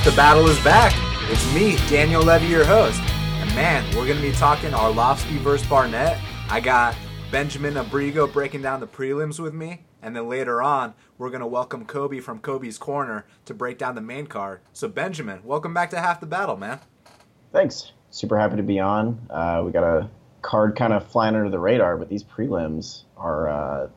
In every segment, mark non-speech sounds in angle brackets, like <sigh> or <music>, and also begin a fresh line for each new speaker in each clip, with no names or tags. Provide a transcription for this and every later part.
Half the Battle is back. It's me, Daniel Levy, your host. And man, we're going to be talking Arlovski versus Barnett. I got Benjamin Abrigo breaking down the prelims with me. And then later on, we're going to welcome Kobe from Kobe's Corner to break down the main card. So, Benjamin, welcome back to Half the Battle, man.
Thanks. Super happy to be on. Uh, we got a card kind of flying under the radar, but these prelims are. Uh,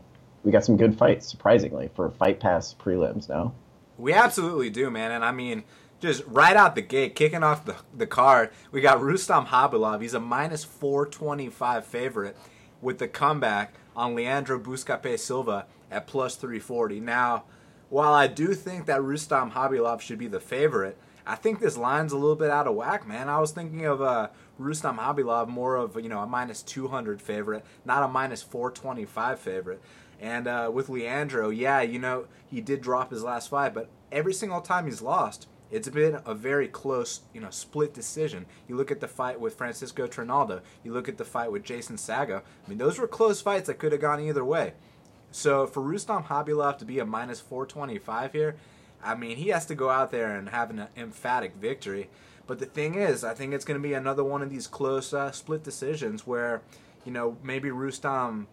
we got some good fights, surprisingly, for Fight Pass prelims now.
We absolutely do, man. And I mean, just right out the gate, kicking off the, the card, we got Rustam Khabilov. He's a minus 425 favorite with the comeback on Leandro Buscape Silva at plus 340. Now, while I do think that Rustam Khabilov should be the favorite, I think this line's a little bit out of whack, man. I was thinking of uh, Rustam Khabilov more of you know a minus 200 favorite, not a minus 425 favorite. And uh, with Leandro, yeah, you know, he did drop his last fight, but every single time he's lost, it's been a very close, you know, split decision. You look at the fight with Francisco Trinaldo. You look at the fight with Jason Saggo. I mean, those were close fights that could have gone either way. So for Rustam Khabilov to be a minus 425 here, I mean, he has to go out there and have an emphatic victory. But the thing is, I think it's going to be another one of these close uh, split decisions where, you know, maybe Rustam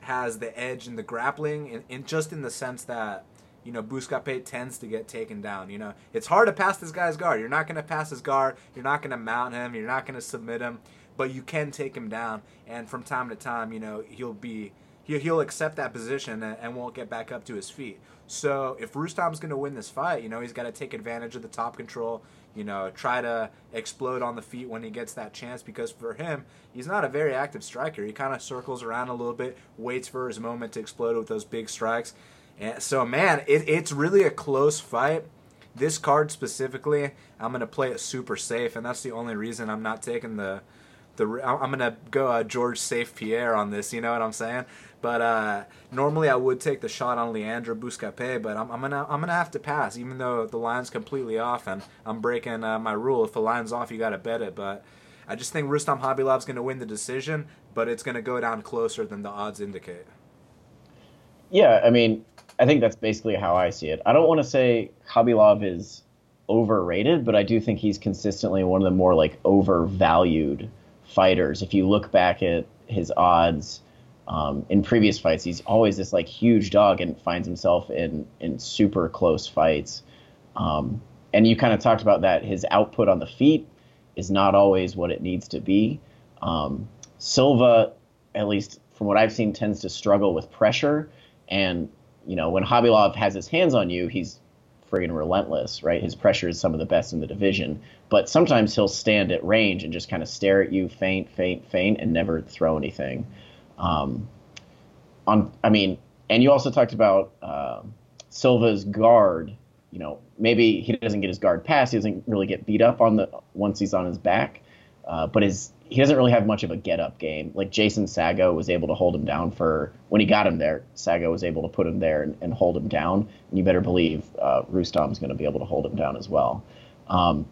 has the edge in the grappling, in, in just in the sense that you know Buscape tends to get taken down. You know, it's hard to pass this guy's guard. You're not going to pass his guard. You're not going to mount him. You're not going to submit him, but you can take him down. And from time to time, you know, he'll be he'll, he'll accept that position and, and won't get back up to his feet. So if Rustam's going to win this fight, you know, he's got to take advantage of the top control you know, try to explode on the feet when he gets that chance because for him, he's not a very active striker. He kind of circles around a little bit, waits for his moment to explode with those big strikes. And so, man, it, it's really a close fight. This card specifically, I'm going to play it super safe, and that's the only reason I'm not taking the. the I'm to go uh, George Safe Pierre on this, you know what I'm saying? But uh, normally I would take the shot on Leandro Buscape, but I'm, I'm, gonna I'm gonna have to pass, even though the line's completely off, and I'm breaking uh, my rule. If the line's off, you gotta bet it. But I just think Rustam Khabilov's gonna win the decision, but it's gonna go down closer than the odds indicate.
Yeah, I mean, I think that's basically how I see it. I don't want to say Khabilov is overrated, but I do think he's consistently one of the more like overvalued fighters. If you look back at his odds um, in previous fights, he's always this like huge dog and finds himself in in super close fights. Um, and you kind of talked about that his output on the feet is not always what it needs to be. Um, Silva, at least from what I've seen, tends to struggle with pressure. And you know when Khabilov has his hands on you, he's friggin' relentless, right? His pressure is some of the best in the division. But sometimes he'll stand at range and just kind of stare at you, faint, faint, faint, and never throw anything. Um, on, I mean, and you also talked about uh, Silva's guard. You know, maybe he doesn't get his guard pass. He doesn't really get beat up on the once he's on his back. Uh, but his he doesn't really have much of a get up game. Like Jason Saggo was able to hold him down for when he got him there. Saggo was able to put him there and, and hold him down. And you better believe uh, Rustam's going to be able to hold him down as well. Um,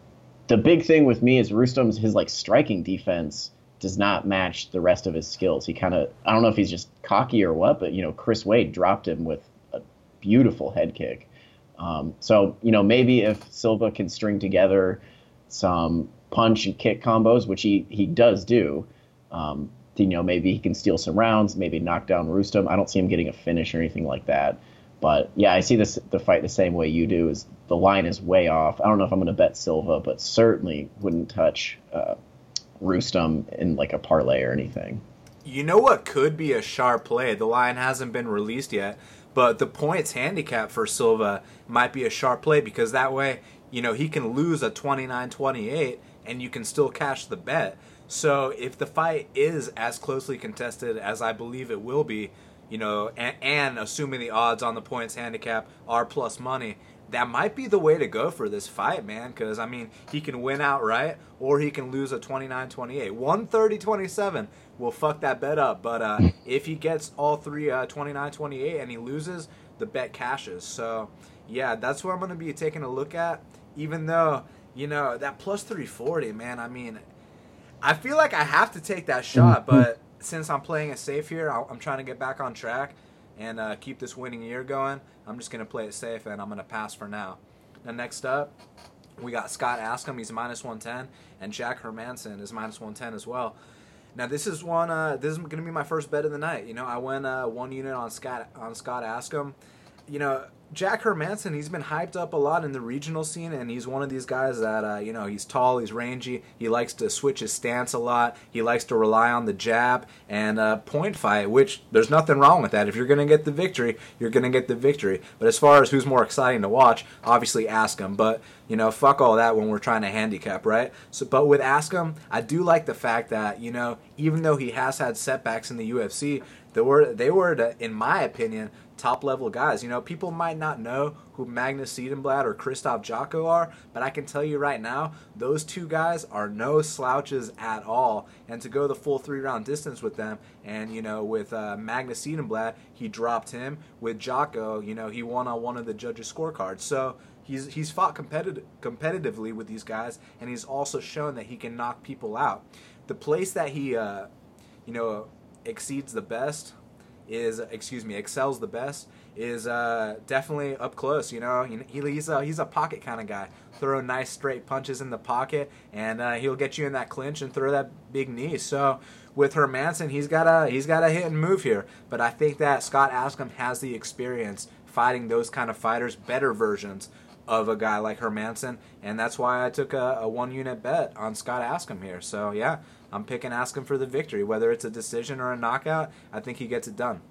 the big thing with me is Rustam's his like striking defense does not match the rest of his skills. He kind of I don't know if he's just cocky or what, but you know Chris Wade dropped him with a beautiful head kick. Um, so you know maybe if Silva can string together some punch and kick combos, which he he does do, um, you know maybe he can steal some rounds, maybe knock down Rustam. I don't see him getting a finish or anything like that. But yeah, I see this the fight the same way you do. Is the line is way off. I don't know if I'm going to bet Silva, but certainly wouldn't touch uh, in like a parlay or anything.
You know what could be a sharp play? The line hasn't been released yet, but the points handicap for Silva might be a sharp play because that way, you know, he can lose a 29-28 and you can still cash the bet. So if the fight is as closely contested as I believe it will be, you know, and, and assuming the odds on the points handicap are plus money, that might be the way to go for this fight, man. Because, I mean, he can win outright or he can lose a 29 28. 130 27 will fuck that bet up. But uh, <laughs> if he gets all three uh, 29 28 and he loses, the bet cashes. So, yeah, that's what I'm going to be taking a look at. Even though, you know, that plus 340, man, I mean, I feel like I have to take that shot. But since I'm playing it safe here, I'm trying to get back on track and uh, keep this winning year going. I'm just going to play it safe and I'm going to pass for now. Now, next up, We got Scott Askham, he's minus 110, and Jack Hermansson is minus 110 as well. Now this is one. Uh, this is going to be my first bet of the night. You know, I went uh, one unit on Scott on Scott Askham. You know, Jack Hermansson, he's been hyped up a lot in the regional scene, and he's one of these guys that, uh, you know, he's tall, he's rangy, he likes to switch his stance a lot, he likes to rely on the jab and uh, point fight, which there's nothing wrong with that. If you're going to get the victory, you're going to get the victory. But as far as who's more exciting to watch, obviously Askham. But, you know, fuck all that when we're trying to handicap, right? So, But with Askham, I do like the fact that, you know, even though he has had setbacks in the UFC, they were, they were, in my opinion, top level guys. You know, people might not know who Magnus Cedenblad or Krzysztof Jotko are, but I can tell you right now, those two guys are no slouches at all. And to go the full three round distance with them, and you know, with uh, Magnus Cedenblad, he dropped him. With Jotko, you know, he won on one of the judges' scorecards. So he's he's fought competitive competitively with these guys, and he's also shown that he can knock people out. The place that he, uh, you know, exceeds the best is excuse me excels the best is uh, definitely up close. You know, he, he's a he's a pocket kind of guy. Throw nice straight punches in the pocket, and uh, he'll get you in that clinch and throw that big knee. So with Hermansson, he's got a he's got a hit and move here. But I think that Scott Askham has the experience fighting those kind of fighters, better versions of a guy like Hermansson, and that's why I took a, a one unit bet on Scott Askham here. So yeah, I'm picking Askham for the victory. Whether it's a decision or a knockout, I think he gets it done.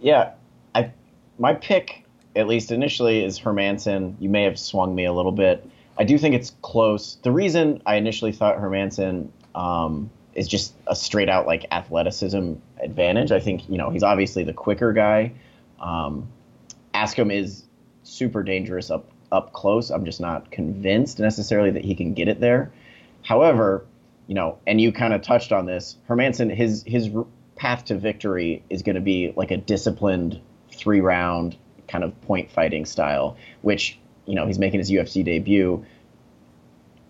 Yeah, I my pick, at least initially, is Hermansson. You may have swung me a little bit. I do think it's close. The reason I initially thought Hermansson um, is just a straight out like athleticism advantage. I think you know he's obviously the quicker guy. Um, Askham is super dangerous up up close. I'm just not convinced necessarily that he can get it there. However, you know, and you kind of touched on this. Hermansson, his his path to victory is going to be like a disciplined three round kind of point fighting style, which you know he's making his UFC debut.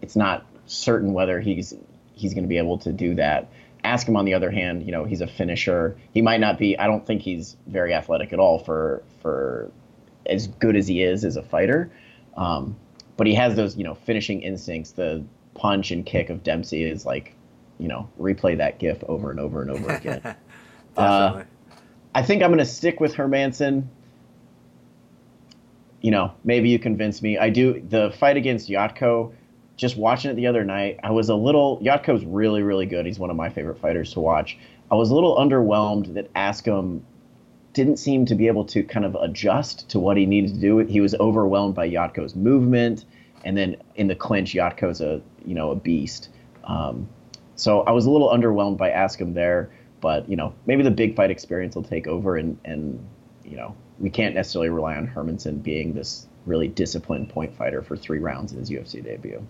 It's not certain whether he's he's going to be able to do that. Askham on the other hand, you know, he's a finisher. He might not be. I don't think he's very athletic at all for for as good as he is as a fighter. Um, but he has those, you know, finishing instincts. The punch and kick of Dempsey is like, you know, replay that gif over and over and over <laughs> again. uh, I think I'm going to stick with Hermansson. You know, maybe you convince me. I do the fight against Jotko. Just watching it the other night, I was a little. Jotko's really, really good. He's one of my favorite fighters to watch. I was a little underwhelmed that Askham didn't seem to be able to kind of adjust to what he needed to do. He was overwhelmed by Jotko's movement, and then in the clinch, Jotko's a you know a beast. Um, so I was a little underwhelmed by Askham there, but you know maybe the big fight experience will take over, and and you know we can't necessarily rely on Hermansson being this really disciplined point fighter for three rounds in his UFC debut.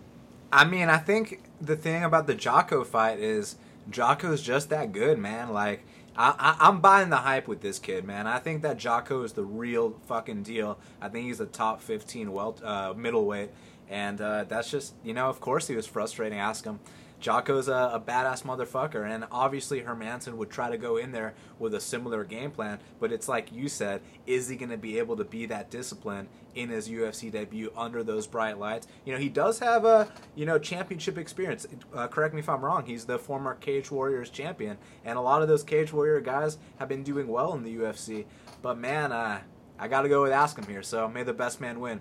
I mean, I think the thing about the Jotko fight is Jotko's just that good, man. Like I, am buying the hype with this kid, man. I think that Jotko is the real fucking deal. I think he's a top 15 welt, uh, middleweight, and uh, that's just you know, of course, he was frustrating. Askham. Jotko's a, a badass motherfucker, and obviously Hermansson would try to go in there with a similar game plan. But it's like you said, is he going to be able to be that disciplined in his UFC debut under those bright lights? You know, he does have a you know championship experience. Uh, correct me if I'm wrong. He's the former Cage Warriors champion, and a lot of those Cage Warrior guys have been doing well in the UFC. But man, uh, I got to go with Askham here. So may the best man win.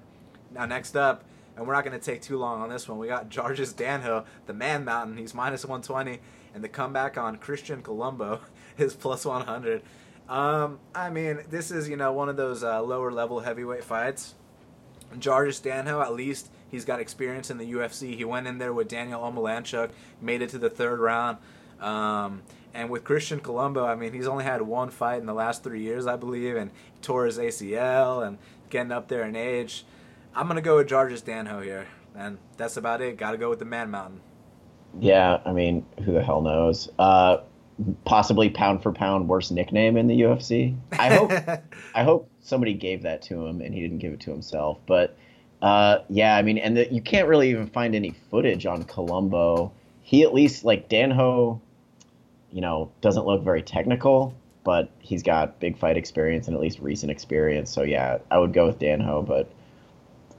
Now next up and we're not going to take too long on this one. We got Georges Danho, the man mountain. He's minus 120, and the comeback on Christian Colombo <laughs> is plus 100. Um, I mean, this is you know one of those uh, lower level heavyweight fights. Georges Danho, at least he's got experience in the UFC. He went in there with Daniel Omielanczuk, made it to the third round. Um, and with Christian Colombo, I mean, he's only had one fight in the last three years, I believe, and tore his ACL and getting up there in age. I'm gonna go with Georges Danho here, and that's about it. Got to go with the Man Mountain.
Yeah, I mean, who the hell knows? Uh, possibly pound for pound worst nickname in the UFC. I hope <laughs> I hope somebody gave that to him and he didn't give it to himself. But uh, yeah, I mean, and the, you can't really even find any footage on Colombo. He at least like Danho, you know, doesn't look very technical, but he's got big fight experience and at least recent experience. So yeah, I would go with Danho, but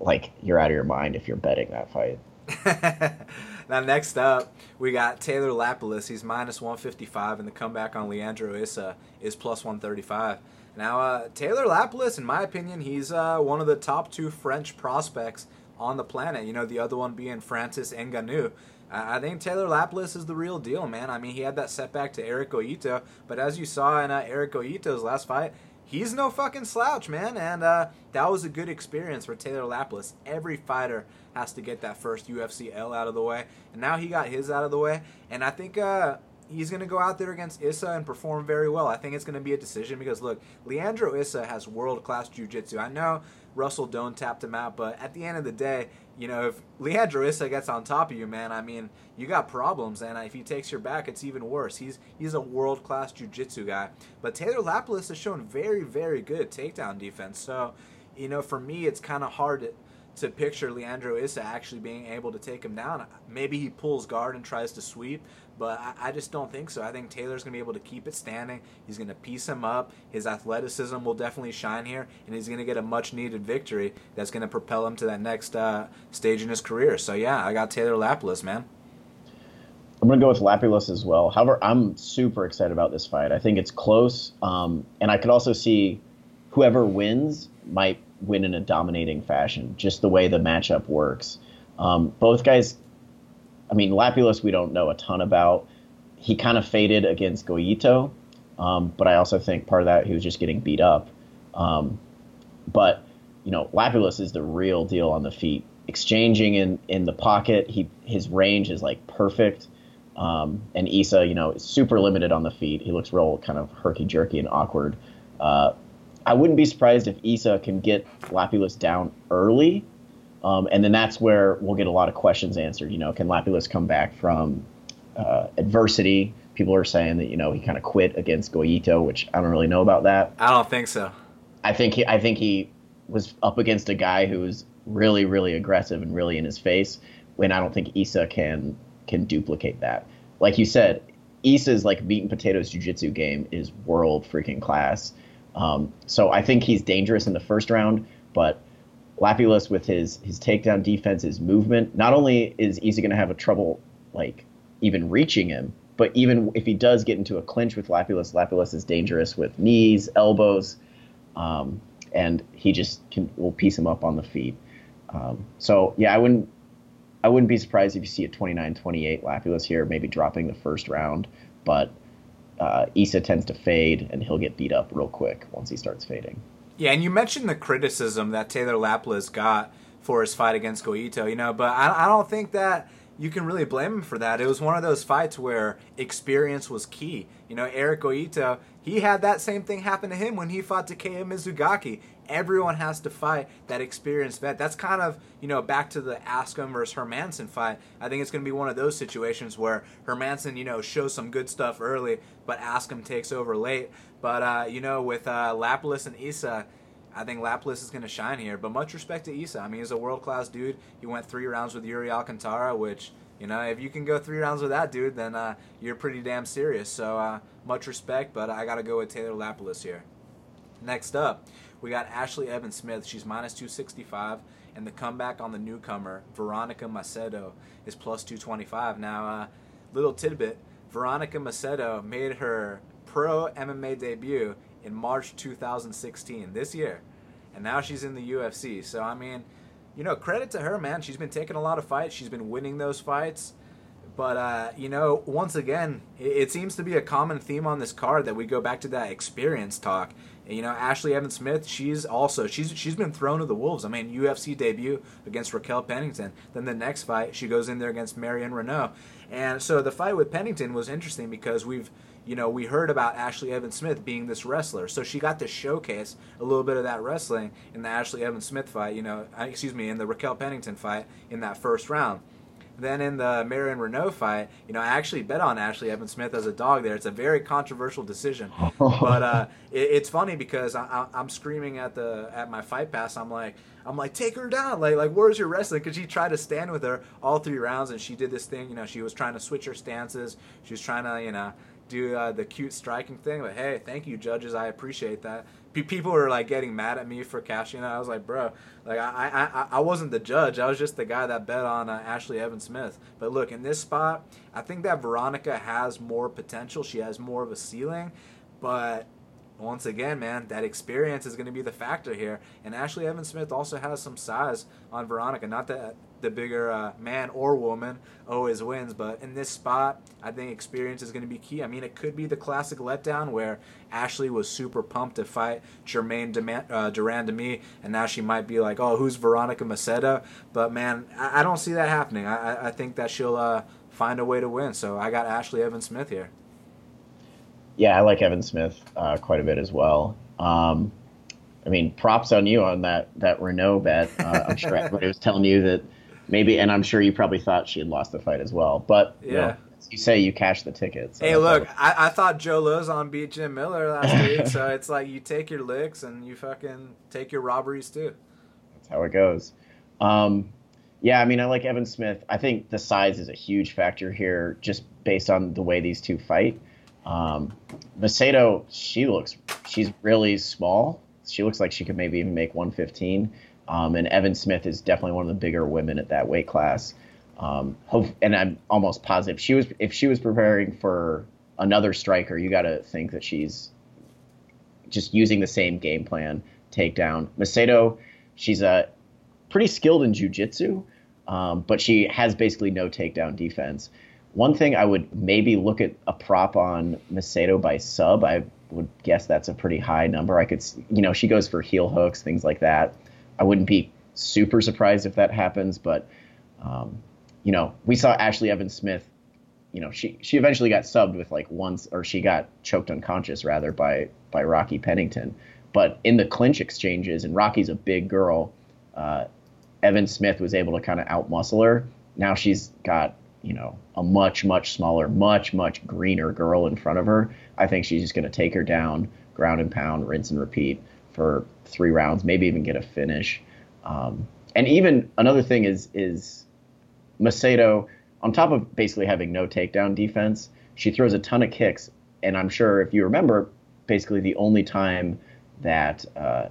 like you're out of your mind if you're betting that fight. <laughs>
now next up, we got Taylor Lapilus. He's minus 155, and the comeback on Leandro Issa is plus 135. Now, uh, Taylor Lapilus, in my opinion, he's uh, one of the top two French prospects on the planet. You know, the other one being Francis Ngannou. I think Taylor Lapilus is the real deal, man. I mean, he had that setback to Eric Goyito, but as you saw in uh, Eric Goyito's last fight, he's no fucking slouch, man. And uh, that was a good experience for Taylor Lapilus. Every fighter has to get that first UFC L out of the way, and now he got his out of the way. And I think uh, he's going to go out there against Issa and perform very well. I think it's going to be a decision because look, Leandro Issa has world class jiu-jitsu. I know Russell Doane tapped him out, but at the end of the day, you know, if Leandro Issa gets on top of you, man, I mean, you got problems, and if he takes your back, it's even worse. He's he's a world class jiu-jitsu guy, but Taylor Lapilus has shown very very good takedown defense. So, you know, for me, it's kind of hard to to picture Leandro Issa actually being able to take him down. Maybe he pulls guard and tries to sweep, but I, I just don't think so. I think Taylor's going to be able to keep it standing. He's going to piece him up. His athleticism will definitely shine here, and he's going to get a much needed victory that's going to propel him to that next uh, stage in his career. So, yeah, I got Taylor Lapilus, man.
I'm going to go with Lapilus as well. However, I'm super excited about this fight. I think it's close, um, and I could also see whoever wins might win in a dominating fashion, just the way the matchup works. Um, both guys I mean, Lapilus, we don't know a ton about. He kind of faded against Goyito, um, but I also think part of that he was just getting beat up. Um, but you know, Lapilus is the real deal on the feet. Exchanging in in the pocket, he his range is like perfect. Um, and Issa, you know, is super limited on the feet. He looks real kind of herky jerky and awkward. Uh, I wouldn't be surprised if Issa can get Lapilus down early um, and then that's where we'll get a lot of questions answered. You know, can Lapilus come back from uh, adversity? People are saying that you know he kind of quit against Goyito, which I don't really know about that.
I don't think so.
I think he, I think he was up against a guy who was really, really aggressive and really in his face. When I don't think Issa can can duplicate that. Like you said, Issa's like meat and potatoes jiu-jitsu game is world freaking class. Um, so I think he's dangerous in the first round, but Lapilus with his his takedown defense, his movement. Not only is Issa going to have a trouble like even reaching him, but even if he does get into a clinch with Lapilus, Lapilus is dangerous with knees, elbows, um, and he just can will piece him up on the feet. Um, so yeah, I wouldn't I wouldn't be surprised if you see a 29-28 Lapilus here, maybe dropping the first round, but uh, Issa tends to fade and he'll get beat up real quick once he starts fading.
Yeah, and you mentioned the criticism that Taylor Lapilus got for his fight against Goyito, you know, but I, I don't think that you can really blame him for that. It was one of those fights where experience was key. You know, Eric Goyito, he had that same thing happen to him when he fought Takeya Mizugaki. Everyone has to fight that experienced vet. That's kind of, you know, back to the Askham versus Hermansson fight. I think it's going to be one of those situations where Hermansson, you know, shows some good stuff early, but Askham takes over late. But uh, you know, with uh, and Issa, I think Lapilus is going to shine here. But much respect to Issa. I mean, he's a world class dude. He went three rounds with Yuri Alcantara, which you know, if you can go three rounds with that dude, then uh, you're pretty damn serious. So uh, much respect, but I got to go with Taylor Lapilus here. Next up, we got Ashley Evan Smith. She's minus 265. And the comeback on the newcomer, Veronica Macedo, is plus 225. Now, uh, little tidbit Veronica Macedo made her pro MMA debut in March 2016, this year. And now she's in the UFC. So, I mean, you know, credit to her, man. She's been taking a lot of fights, she's been winning those fights. But, uh, you know, once again, it, it, seems to be a common theme on this card that we go back to that experience talk. You know, Ashley Evans Smith, she's also, she's she's been thrown to the wolves. I mean, UFC debut against Raquel Pennington. Then the next fight, she goes in there against Marion Reneau. And so the fight with Pennington was interesting because we've, you know, we heard about Ashley Evans Smith being this wrestler. So she got to showcase a little bit of that wrestling in the Ashley Evans Smith fight, you know, uh, excuse me, in the Raquel Pennington fight in that first round. Then in the Marion Reneau fight, you know, I actually bet on Ashley Evans Smith as a dog there. It's a very controversial decision, <laughs> but uh, it, it's funny because I, am screaming at the at my fight pass. I'm like, I'm like, take her down, like like where's your wrestling? Because she tried to stand with her all three rounds, and she did this thing. You know, she was trying to switch her stances. She was trying to, you know do uh, the cute striking thing. But hey, thank you, judges. I appreciate that. people were like getting mad at me for cashing out. I was like, bro, like I, I, I wasn't the judge. I was just the guy that bet on uh, Ashley Evans Smith. But look, in this spot, I think that Veronica has more potential. She has more of a ceiling, but once again, man, that experience is going to be the factor here. And Ashley Evans Smith also has some size on Veronica. Not that the bigger uh, man or woman always wins. But in this spot, I think experience is going to be key. I mean, it could be the classic letdown where Ashley was super pumped to fight Germaine uh, Durand to me, and now she might be like, oh, who's Veronica Macedo? But man, I, I don't see that happening. I, I think that she'll uh, find a way to win. So I got Ashley Evans Smith here.
Yeah, I like Evan Smith uh, quite a bit as well. Um, I mean, props on you on that that Reneau bet. Uh, I'm sure everybody was telling you that maybe, and I'm sure you probably thought she had lost the fight as well. But yeah. You, know, you say you cashed the tickets.
So hey, look, I, I, thought Joe Lauzon beat Jim Miller last week, <laughs> so it's like you take your licks and you fucking take your robberies too.
That's how it goes. Um, yeah, I mean, I like Evan Smith. I think the size is a huge factor here, just based on the way these two fight. Um, Macedo, she looks, she's really small. She looks like she could maybe even make 115. Um, and Evan Smith is definitely one of the bigger women at that weight class. Um, hope, and I'm almost positive she was if she was preparing for another striker, you got to think that she's just using the same game plan, takedown. Macedo, she's a pretty skilled in jujitsu, um, but she has basically no takedown defense. One thing I would maybe look at a prop on Macedo by sub. I would guess that's a pretty high number. I could, you know, she goes for heel hooks, things like that. I wouldn't be super surprised if that happens, but um, you know, we saw Ashley Evans Smith. You know, she she eventually got subbed with like once, or she got choked unconscious rather by by Rocky Pennington. But in the clinch exchanges, and Rocky's a big girl, uh, Evan Smith was able to kind of outmuscle her. Now she's got you know a much much smaller, much much greener girl in front of her. I think she's just going to take her down, ground and pound, rinse and repeat for three rounds, maybe even get a finish. Um, and even another thing is is Macedo, on top of basically having no takedown defense, she throws a ton of kicks. And I'm sure if you remember, basically the only time that uh,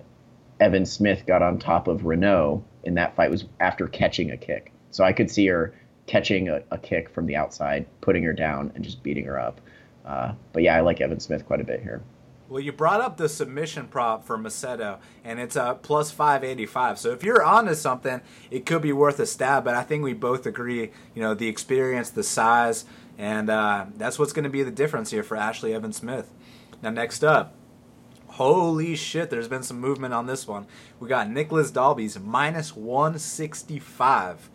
Evan Smith got on top of Reneau in that fight was after catching a kick. So I could see her catching a, a kick from the outside, putting her down, and just beating her up. Uh, but yeah, I like Evan Smith quite a bit here.
Well, you brought up the submission prop for Macedo, and it's a plus 585. So if you're onto something, it could be worth a stab. But I think we both agree, you know, the experience, the size, and uh, that's what's going to be the difference here for Ashley Evans Smith. Now, next up, holy shit, there's been some movement on this one. We got Nicolas Dalby's minus 165,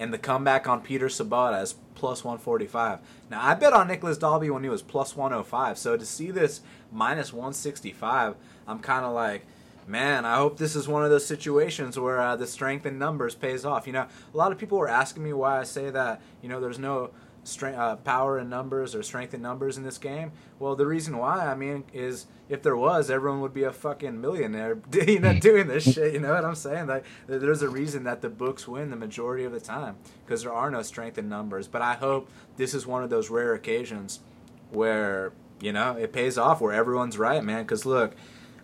and the comeback on Peter Sobotta is plus 145. Now, I bet on Nicolas Dalby when he was plus 105. So to see this minus 165, I'm kind of like, man, I hope this is one of those situations where uh, the strength in numbers pays off. You know, a lot of people were asking me why I say that, you know, there's no strength, uh, power in numbers or strength in numbers in this game. Well, the reason why, I mean, is if there was, everyone would be a fucking millionaire, <laughs> you know, doing this shit. You know what I'm saying? Like, there's a reason that the books win the majority of the time because there are no strength in numbers. But I hope this is one of those rare occasions where you know it pays off, where everyone's right, man. Because look,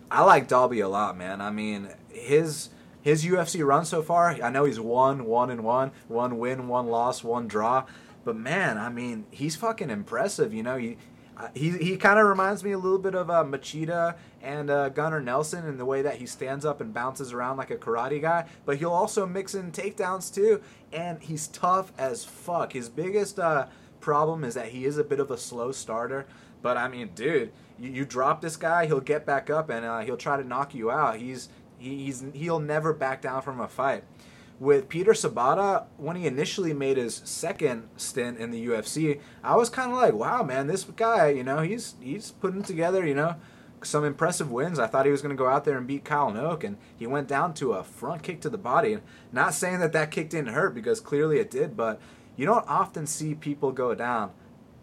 I like Dalby a lot, man. I mean, his his UFC run so far, I know he's one, one and one, one win, one loss, one draw. But man, I mean, he's fucking impressive. You know, he uh, he he kind of reminds me a little bit of uh, Machida and uh, Gunnar Nelson in the way that he stands up and bounces around like a karate guy. But he'll also mix in takedowns too, and he's tough as fuck. His biggest uh, problem is that he is a bit of a slow starter. But I mean, dude, you, you drop this guy, he'll get back up and uh, he'll try to knock you out. He's he, he's he'll never back down from a fight with Peter Sobotta, when he initially made his second stint in the UFC, I was kind of like, wow, man, this guy, you know, he's he's putting together, you know, some impressive wins. I thought he was going to go out there and beat Kyle Noke, and he went down to a front kick to the body. Not saying that that kick didn't hurt because clearly it did, but you don't often see people go down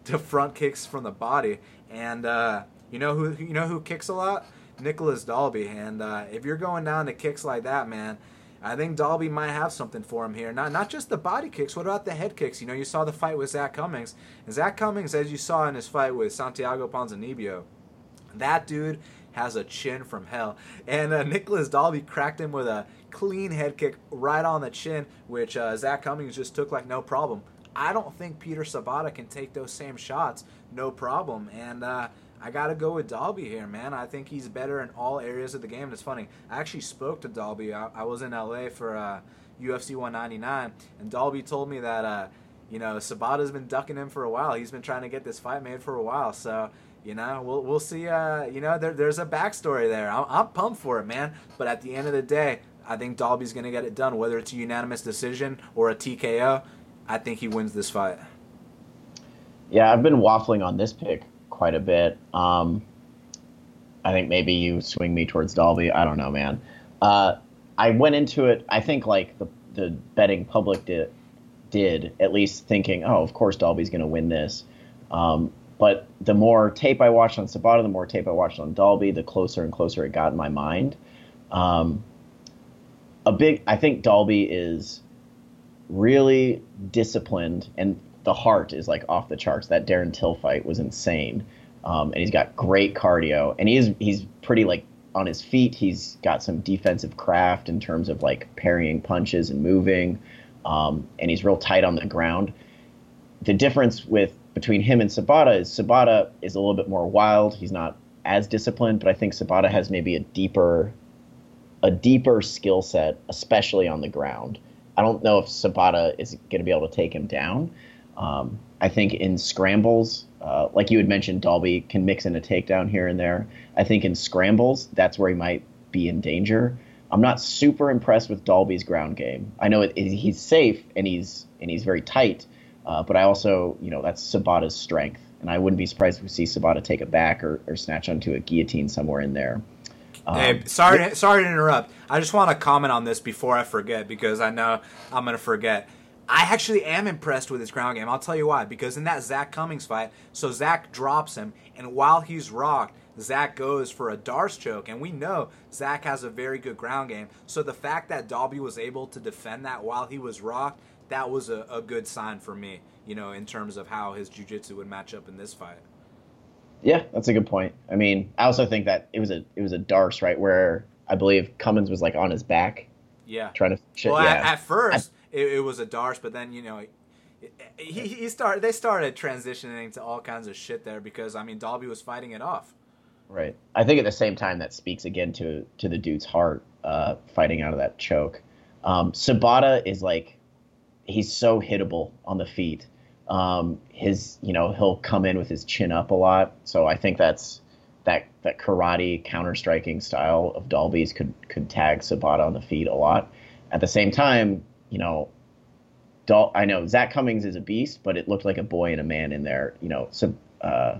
to front kicks from the body. And uh, you know who you know who kicks a lot? Nicolas Dalby. And uh, if you're going down to kicks like that, man I think Dalby might have something for him here. Not not just the body kicks. What about the head kicks? You know, you saw the fight with Zak Cummings. And Zak Cummings, as you saw in his fight with Santiago Ponzinibbio, that dude has a chin from hell. And uh, Nicolas Dalby cracked him with a clean head kick right on the chin, which uh, Zak Cummings just took like no problem. I don't think Peter Sobotta can take those same shots, no problem. And uh, I got to go with Dalby here, man. I think he's better in all areas of the game. It's funny. I actually spoke to Dalby. I, I was in LA for uh, UFC 199, and Dalby told me that, uh, you know, Sobotta's been ducking him for a while. He's been trying to get this fight made for a while. So, you know, we'll, we'll see. Uh, you know, there, there's a backstory there. I'm, I'm pumped for it, man. But at the end of the day, I think Dalby's to get it done, whether it's a unanimous decision or a TKO. I think he wins this fight.
Yeah, I've been waffling on this pick quite a bit. Um, I think maybe you swing me towards Dalby. I don't know, man. Uh, I went into it. I think like the the betting public did did at least thinking, oh, of course Dalby's going to win this. Um, but the more tape I watched on Sobotta, the more tape I watched on Dalby, the closer and closer it got in my mind. Um, a big, I think Dalby is really disciplined, and the heart is like off the charts. That Darren Till fight was insane, um, and he's got great cardio, and he's he's pretty like on his feet. He's got some defensive craft in terms of like parrying punches and moving, um, and he's real tight on the ground. The difference with between him and Sobotta is Sobotta is a little bit more wild. He's not as disciplined, but I think Sobotta has maybe a deeper a deeper skill set, especially on the ground. I don't know if Sobotta is going to be able to take him down. Um, I think in scrambles, uh, like you had mentioned, Dalby can mix in a takedown here and there. I think in scrambles, that's where he might be in danger. I'm not super impressed with Dalby's ground game. I know it, it, he's safe and he's and he's very tight, uh, but I also, you know, that's Sobotta's strength, and I wouldn't be surprised if we see Sobotta take it back or, or snatch onto a guillotine somewhere in there.
Um, hey, sorry, sorry to interrupt. I just want to comment on this before I forget because I know I'm going to forget. I actually am impressed with his ground game. I'll tell you why. Because in that Zak Cummings fight, so Zach drops him, and while he's rocked, Zach goes for a Darce choke, and we know Zach has a very good ground game. So the fact that Dalby was able to defend that while he was rocked, that was a, a good sign for me, you know, in terms of how his jiu-jitsu would match up in this fight.
Yeah, that's a good point. I mean, I also think that it was a it was a Darce right where I believe Cummings was like on his back.
Yeah.
Trying to. Shit.
Well,
yeah.
at, at, first it, it, was a Darce, but then you know. He, he started. They started transitioning to all kinds of shit there because I mean Dalby was fighting it off.
Right. I think at the same time that speaks again to to the dude's heart, uh, fighting out of that choke. Um, Sobotta is like, he's so hittable on the feet. Um, his, you know, he'll come in with his chin up a lot. So I think that's that that karate counter striking style of Dalby's could could tag Sobotta on the feet a lot. At the same time, you know, Dal- I know Zak Cummings is a beast, but it looked like a boy and a man in there. You know, so uh,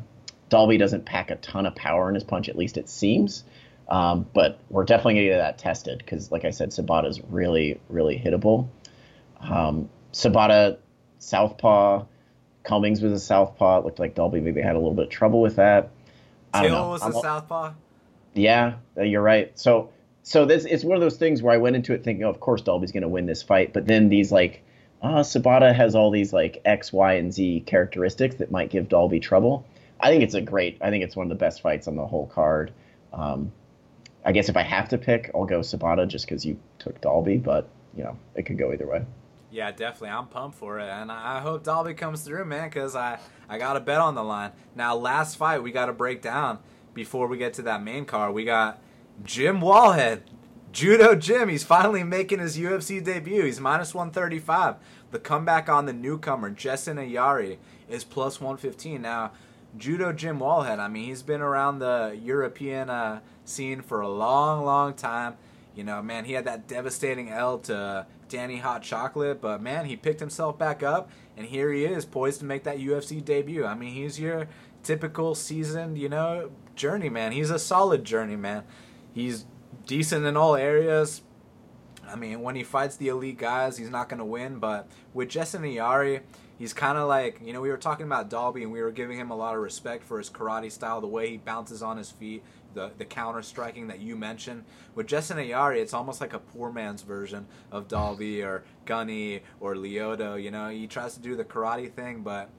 Dalby doesn't pack a ton of power in his punch, at least it seems. Um, but we're definitely going to get that tested because, like I said, Sobotta's really, really hittable. Um, Sobotta, Southpaw, Cummings was a southpaw. It looked like Dalby maybe had a little bit of trouble with that.
Till was a southpaw.
Yeah, uh, you're right. So so this it's one of those things where I went into it thinking, oh, of course Dalby's going to win this fight, but then these like, ah, oh, Sobotta has all these like X, Y, and Z characteristics that might give Dalby trouble. I think it's a great. I think it's one of the best fights on the whole card. Um, I guess if I have to pick, I'll go Sobotta just because you took Dalby, but you know it could go either way.
Yeah, definitely. I'm pumped for it, and I hope Dalby comes through, man, because I I got a bet on the line. Now, last fight we got to break down before we get to that main card. We got Jim Wallhead, Judo Jim. He's finally making his UFC debut. He's minus 135. The comeback on the newcomer Jessin Ayari is plus 115. Now, Judo Jim Wallhead. I mean, he's been around the European uh, scene for a long, long time. You know, man, he had that devastating L to Danny Hot Chocolate, but man, he picked himself back up, and here he is, poised to make that UFC debut. I mean, he's your typical seasoned, you know, journeyman. He's a solid journeyman. He's decent in all areas. I mean, when he fights the elite guys, he's not going to win, but with Jessin Ayari, he's kind of like, you know, we were talking about Dalby, and we were giving him a lot of respect for his karate style, the way he bounces on his feet, the, the counter striking that you mentioned. With Jessin Ayari, it's almost like a poor man's version of Dalby or Gunny or Lyoto. You know, he tries to do the karate thing, but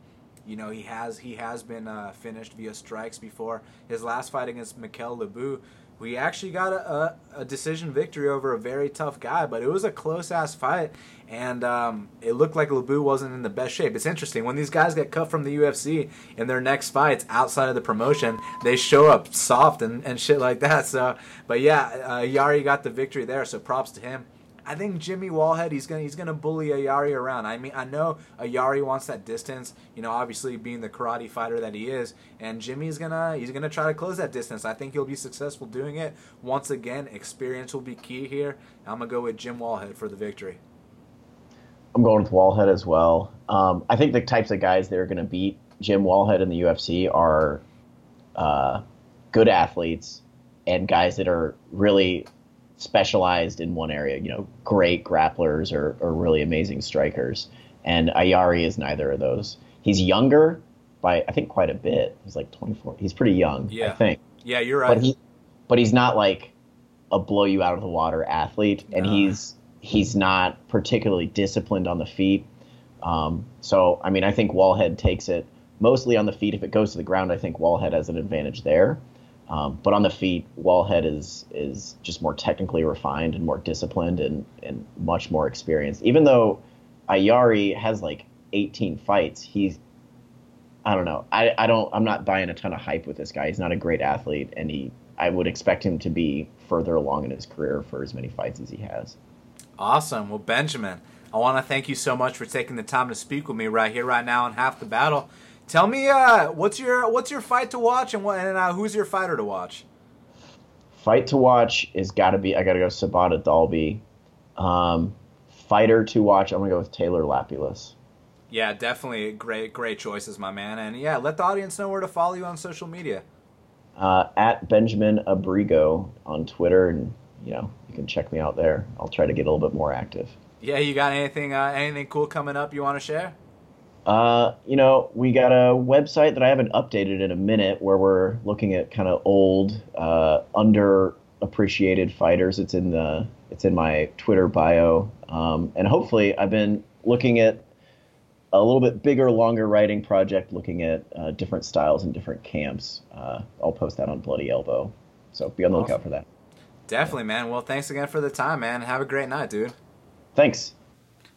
You know, he has he has been uh, finished via strikes before. His last fight against Mickaël Lebout, we actually got a, a, a, decision victory over a very tough guy, but it was a close ass fight, and um, it looked like Lebout wasn't in the best shape. It's interesting when these guys get cut from the UFC in their next fights outside of the promotion, they show up soft and, and shit like that. So, but yeah, uh, Yari got the victory there, so props to him. I think Jimmy Wallhead he's gonna he's gonna bully Ayari around. I mean I know Ayari wants that distance, you know, obviously being the karate fighter that he is, and Jimmy's gonna he's gonna try to close that distance. I think he'll be successful doing it. Once again, experience will be key here. I'm gonna go with Jim Wallhead for the victory.
I'm going with Wallhead as well. Um, I think the types of guys that are gonna beat Jim Wallhead in the UFC are uh, good athletes and guys that are really specialized in one area, you know, great grapplers or, or really amazing strikers. And Ayari is neither of those. He's younger by I think quite a bit. He's like 24. He's pretty young, yeah. I think.
Yeah, you're right.
But he but he's not like a blow you out of the water athlete and he's he's not particularly disciplined on the feet. Um, so I mean, I think Wallhead takes it mostly on the feet. If it goes to the ground, I think Wallhead has an advantage there. Um, but on the feet, Wallhead is is just more technically refined and more disciplined and, and much more experienced. Even though Ayari has like 18 fights, he's I don't know. I, I don't I'm not buying a ton of hype with this guy. He's not a great athlete, and he I would expect him to be further along in his career for as many fights as he has.
Awesome. Well, Benjamin, I want to thank you so much for taking the time to speak with me right here, right now, on half the battle. Tell me, uh, what's your what's your fight to watch, and what, and uh, who's your fighter to watch?
Fight to watch is got to be I got to go Sobotta Dalby. Um, fighter to watch, I'm gonna go with Taylor Lapilus.
Yeah, definitely great great choices, my man. And yeah, let the audience know where to follow you on social media.
Uh, at Benjamin Abrigo on Twitter, and you know you can check me out there. I'll try to get a little bit more active.
Yeah, you got anything uh, anything cool coming up you want to share?
Uh, you know, we got a website that I haven't updated in a minute where we're looking at kind of old, uh, underappreciated fighters. It's in the it's in my Twitter bio, um, and hopefully, I've been looking at a little bit bigger, longer writing project, looking at uh, different styles and different camps. Uh, I'll post that on Bloody Elbow, so be on the awesome. lookout for that.
Definitely, man. Well, thanks again for the time, man. Have a great night, dude.
Thanks.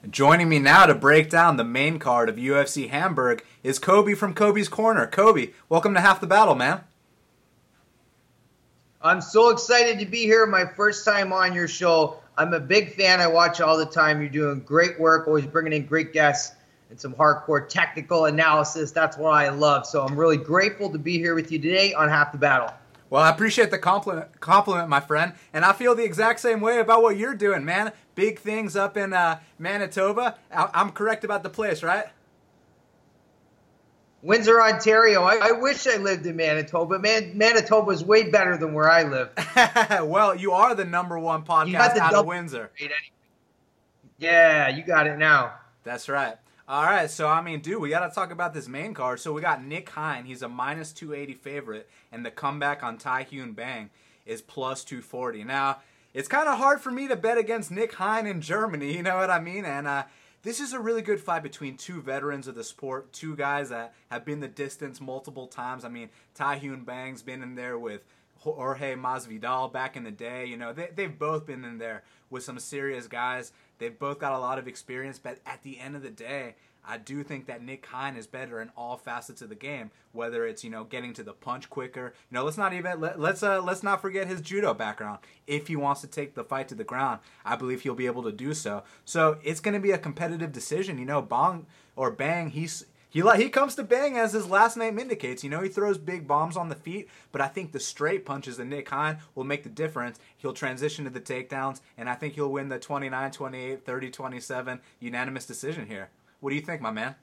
Joining me now to break down the main card of UFC Hamburg is Kobe from Kobe's Corner. Kobe, welcome to Half the Battle, man.
I'm so excited to be here. My first time on your show. I'm a big fan. I watch all the time. You're doing great work, always bringing in great guests and some hardcore technical analysis. That's what I love. So I'm really grateful to be here with you today on Half the Battle.
Well, I appreciate the compliment, compliment, my friend, and I feel the exact same way about what you're doing, man. Big things up in uh, Manitoba. I'm correct about the place, right?
Windsor, Ontario. I, I, wish I lived in Manitoba. Man, Manitoba is way better than where I live. <laughs>
well, you are the number one podcast out of Windsor.
Yeah, you got it now.
That's right. All right, so I mean, dude, we got to talk about this main card. So we got Nick Hein. He's a minus 280 favorite, and the comeback on Tae Hyun Bang is plus 240. Now, it's kind of hard for me to bet against Nick Hein in Germany, you know what I mean? And uh, this is a really good fight between two veterans of the sport, two guys that have been the distance multiple times. I mean, Tae Hyun Bang's been in there with Jorge Masvidal back in the day. You know, they, they've both been in there with some serious guys. They've both got a lot of experience, but at the end of the day, I do think that Nick Hein is better in all facets of the game. Whether it's you know getting to the punch quicker, you know let's not even let, let's uh, let's not forget his judo background. If he wants to take the fight to the ground, I believe he'll be able to do so. So it's going to be a competitive decision. You know, Bong or Bang, he's he he comes to bang as his last name indicates. You know, he throws big bombs on the feet, but I think the straight punches of Nick Hein will make the difference. He'll transition to the takedowns, and I think he'll win the 29 28, 30 27 unanimous decision here. What do you think, my man?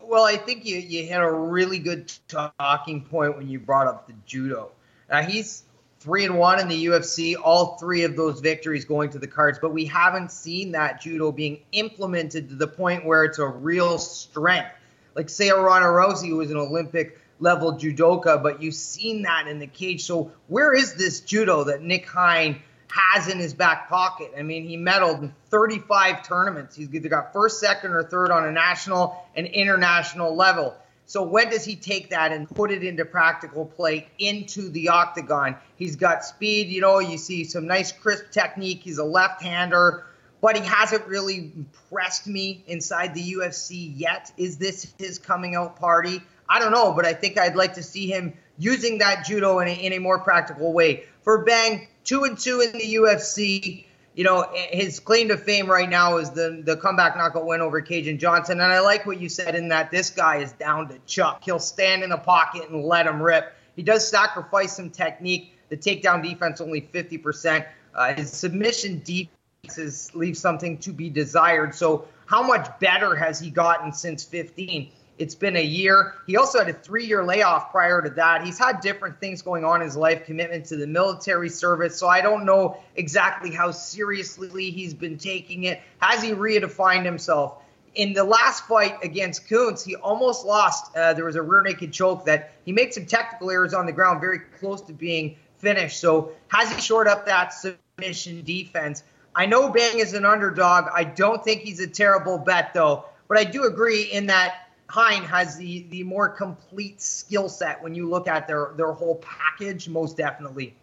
Well, I think you, you hit a really good talking point when you brought up the judo. Now, he's three and one in the UFC, all three of those victories going to the cards, but we haven't seen that judo being implemented to the point where it's a real strength. Like say Ronda Rousey was an Olympic level judoka, but you've seen that in the cage. So where is this judo that Nick Hein has in his back pocket. I mean, he medaled in 35 tournaments. He's either got first, second, or third on a national and international level. So when does he take that and put it into practical play into the octagon? He's got speed, you know, you see some nice crisp technique. He's a left-hander, but he hasn't really impressed me inside the UFC yet. Is this his coming out party? I don't know, but I think I'd like to see him using that judo in a, in a more practical way. For Bang, two and two in the UFC you know, his claim to fame right now is the the comeback knockout win over Kajan Johnson. And I like what you said in that this guy is down to chuck. He'll stand in the pocket and let him rip. He does sacrifice some technique. The takedown defense only 50%. Uh, his submission defenses leave something to be desired. So how much better has he gotten since 15? It's been a year. He also had a three year layoff prior to that. He's had different things going on in his life, commitment to the military service. So I don't know exactly how seriously he's been taking it. Has he redefined himself? In the last fight against Kuntz, he almost lost. Uh, there was a rear naked choke that he made some technical errors on the ground, very close to being finished. So has he shored up that submission defense? I know Bang is an underdog. I don't think he's a terrible bet, though. But I do agree in that Hein has the the more complete skill set when you look at their their whole package, most definitely.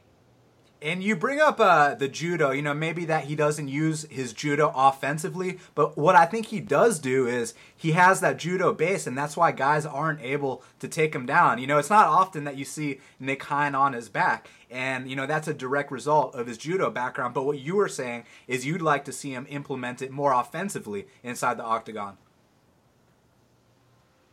And you bring up uh, the judo, you know, maybe that he doesn't use his judo offensively, but what I think he does do is he has that judo base, and that's why guys aren't able to take him down. You know, it's not often that you see Nick Hein on his back, and, you know, that's a direct result of his judo background. But what you were saying is you'd like to see him implement it more offensively inside the octagon.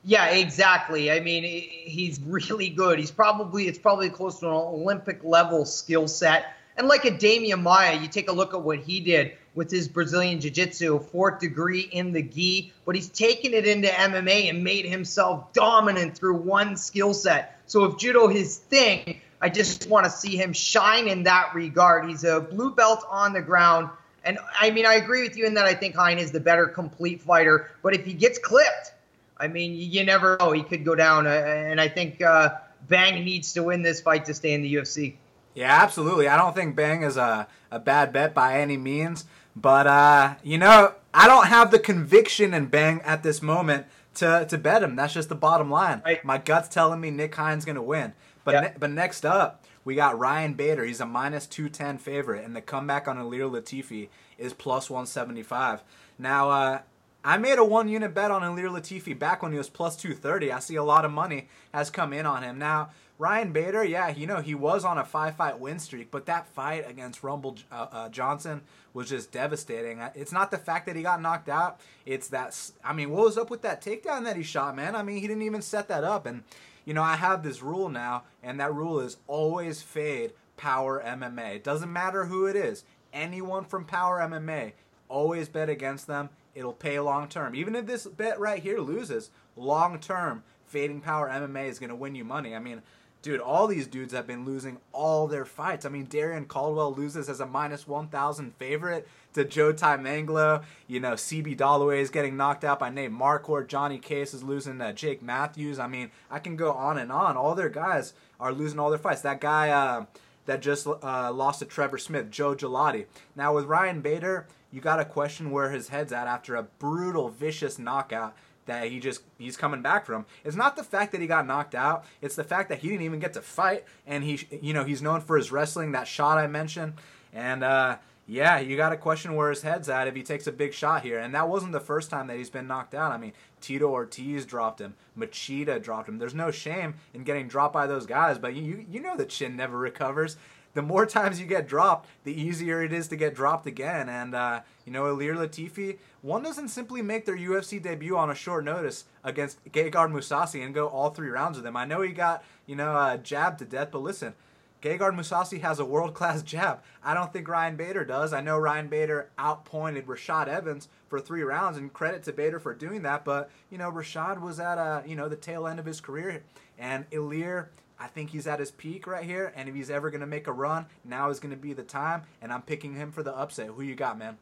Yeah, exactly. I mean, he's really good. He's probably it's probably close to an Olympic level skill set. And like a Demian Maia, you take a look at what he did with his Brazilian Jiu-Jitsu, fourth degree in the gi, but he's taken it into MMA and made himself dominant through one skill set. So if judo is his thing, I just want to see him shine in that regard. He's a blue belt on the ground. And I mean, I agree with you in that I think Hein is the better complete fighter. But if he gets clipped, I mean, you never know. He could go down, uh, and I think uh, Bang needs to win this fight to stay in the UFC.
Yeah, absolutely. I don't think Bang is a, a bad bet by any means. But, uh, you know, I don't have the conviction in Bang at this moment to, to bet him. That's just the bottom line. Right. My gut's telling me Nick Hein's going to win. But, ne- but next up, we got Ryan Bader. He's a minus 210 favorite, and the comeback on Ilir Latifi is plus 175. Now, uh, I made a one unit bet on Ilir Latifi back when he was plus 230. I see a lot of money has come in on him. Now, Ryan Bader, yeah, you know, he was on a five fight win streak, but that fight against Rumble uh, uh, Johnson was just devastating. It's not the fact that he got knocked out, it's that, I mean, what was up with that takedown that he shot, man? I mean, he didn't even set that up. And, you know, I have this rule now, and that rule is always fade Power MMA. It doesn't matter who it is, anyone from Power MMA, always bet against them it'll pay long term. Even if this bet right here loses, long term, fading power MMA is going to win you money. I mean, dude, all these dudes have been losing all their fights. I mean, Darrion Caldwell loses as a minus 1,000 favorite to Joe Taimanglo. You know, CB Dollaway is getting knocked out by Nate Marquardt. Johnny Case is losing to Jake Matthews. I mean, I can go on and on. All their guys are losing all their fights. That guy uh, that just uh, lost to Trevor Smith, Joe Gelati. Now, with Ryan Bader, you got to question where his head's at after a brutal, vicious knockout that he just he's coming back from. It's not the fact that he got knocked out; it's the fact that he didn't even get to fight, and he you know he's known for his wrestling. That shot I mentioned, and uh, yeah, you got to question where his head's at if he takes a big shot here. And that wasn't the first time that he's been knocked out. I mean, Tito Ortiz dropped him, Machida dropped him. There's no shame in getting dropped by those guys, but you you know the chin never recovers the more times you get dropped, the easier it is to get dropped again. And, uh, you know, Ilir Latifi, one doesn't simply make their UFC debut on a short notice against Gegard Mousasi and go all three rounds with him. I know he got, you know, uh, jabbed to death, but listen, Gegard Mousasi has a world class <laughs> jab. I don't think Ryan Bader does. I know Ryan Bader outpointed Rashad Evans for three rounds, and credit to Bader for doing that. But you know, Rashad was at a you know the tail end of his career, and Ilir I think he's at his peak right here, and if he's ever going to make a run, now is going to be the time, and I'm picking him for the upset. Who you got, man?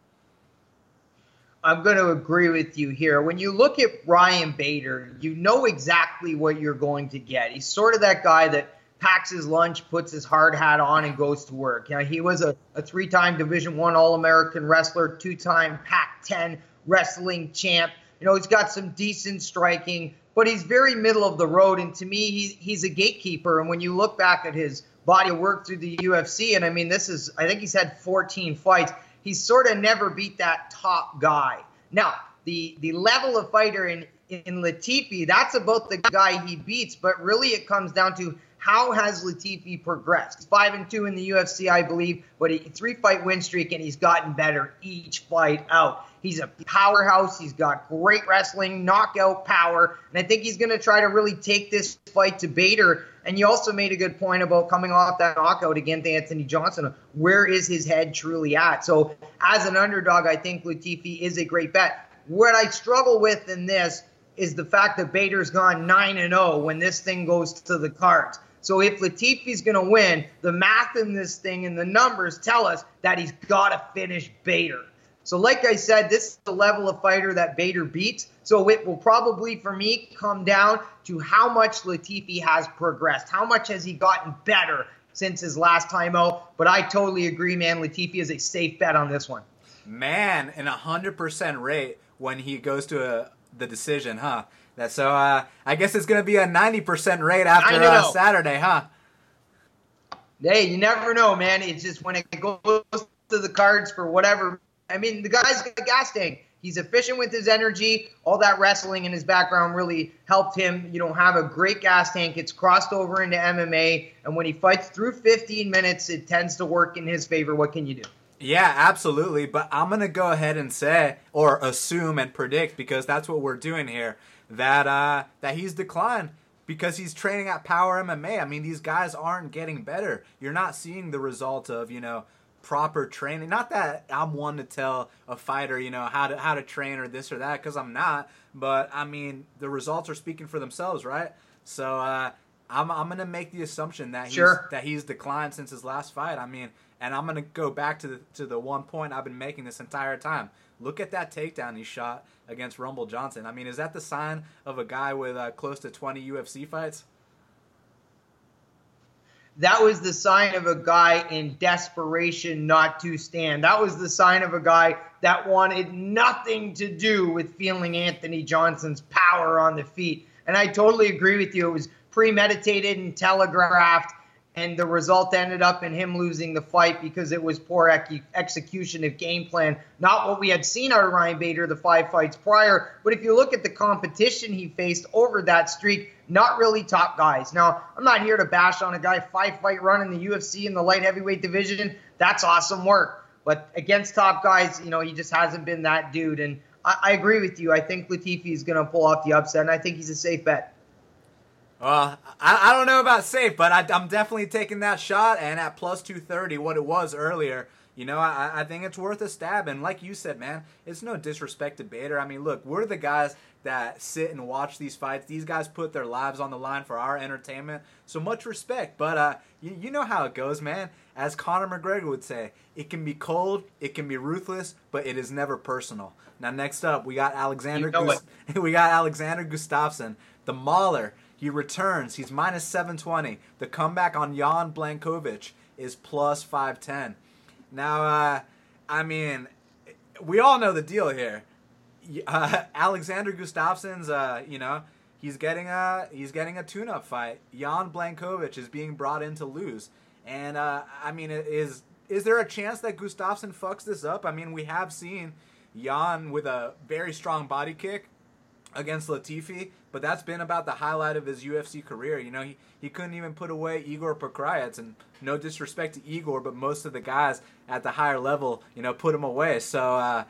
I'm going to agree with you here. When you look at Ryan Bader, you know exactly what you're going to get. He's sort of that guy that packs his lunch, puts his hard hat on, and goes to work. You know, he was a, a three-time Division One All-American wrestler, two-time Pac-10 wrestling champ. You know, he's got some decent striking, but he's very middle of the road. And to me, he's he's a gatekeeper. And when you look back at his body of work through the UFC, and I mean, this is I think he's had 14 fights. He's sort of never beat that top guy. Now, the the level of fighter in in Latifi, that's about the guy he beats, but really it comes down to how has Latifi progressed? Five and two in the UFC, I believe, but a three fight win streak, and he's gotten better each fight out. He's a powerhouse. He's got great wrestling, knockout power, and I think he's going to try to really take this fight to Bader. And you also made a good point about coming off that knockout against Anthony Johnson. Where is his head truly at? So, as an underdog, I think Latifi is a great bet. What I struggle with in this is the fact that Bader's gone 9 and 0 when this thing goes to the cards. So if Latifi's going to win, the math in this thing and the numbers tell us that he's got to finish Bader. So like I said, this is the level of fighter that Bader beats. So it will probably, for me, come down to how much Latifi has progressed. How much has he gotten better since his last time out? But I totally agree, man. Latifi is a safe bet on this one.
Man, an 100% rate when he goes to a, the decision, huh? That so uh, I guess it's gonna be a ninety percent rate after uh, Saturday, huh?
Hey, you never know, man. It's just when it goes to the cards for whatever. I mean, the guy's got a gas tank. He's efficient with his energy. All that wrestling in his background really helped him, you know, have a great gas tank. It's crossed over into MMA, and when he fights through 15 minutes, it tends to work in his favor. What can you do?
Yeah, absolutely. But I'm gonna go ahead and say, or assume and predict, because that's what we're doing here that uh, that he's declined because he's training at Power MMA. I mean, these guys aren't getting better. You're not seeing the result of you know proper training. Not that I'm one to tell a fighter you know how to how to train or this or that because I'm not. But I mean, the results are speaking for themselves, right? So uh, I'm I'm gonna make the assumption that he's,
sure.
that he's declined since his last fight. I mean, and I'm gonna go back to the to the one point I've been making this entire time. Look at that takedown he shot against Rumble Johnson. I mean, is that the sign of a guy with uh, close to 20 UFC fights?
That was the sign of a guy in desperation not to stand. That was the sign of a guy that wanted nothing to do with feeling Anthony Johnson's power on the feet. And I totally agree with you. It was premeditated and telegraphed and the result ended up in him losing the fight because it was poor ex- execution of game plan. Not what we had seen out of Ryan Bader the five fights prior, but if you look at the competition he faced over that streak, not really top guys. Now, I'm not here to bash on a guy five fight run in the UFC in the light heavyweight division. That's awesome work. But against top guys, you know, he just hasn't been that dude. And I, I agree with you. I think Latifi is going to pull off the upset, and I think he's a safe bet.
Well, I, I don't know about safe, but I, am definitely taking that shot. And at plus 230, what it was earlier, you know, I, I think it's worth a stab. And like you said, man, it's no disrespect to Bader. I mean, look, we're the guys that sit and watch these fights. These guys put their lives on the line for our entertainment. So much respect. But uh, you, you know how it goes, man. As Conor McGregor would say, it can be cold, it can be ruthless, but it is never personal. Now, next up, we got Alexander.
You know
Gust- <laughs> we got Alexander Gustafsson, the Mauler he returns. He's minus 720. The comeback on Jan Błachowicz is plus 510. Now, uh, I mean, we all know the deal here. Uh, <laughs> Alexander Gustafsson's, uh, you know, he's getting a he's getting a tune-up fight. Jan Błachowicz is being brought in to lose, and uh, I mean, is is there a chance that Gustafsson fucks this up? I mean, we have seen Jan with a very strong body kick against Latifi, but that's been about the highlight of his UFC career. You know, he, he couldn't even put away Igor Pokrajac, and no disrespect to Igor, but most of the guys at the higher level, you know, put him away. So, uh,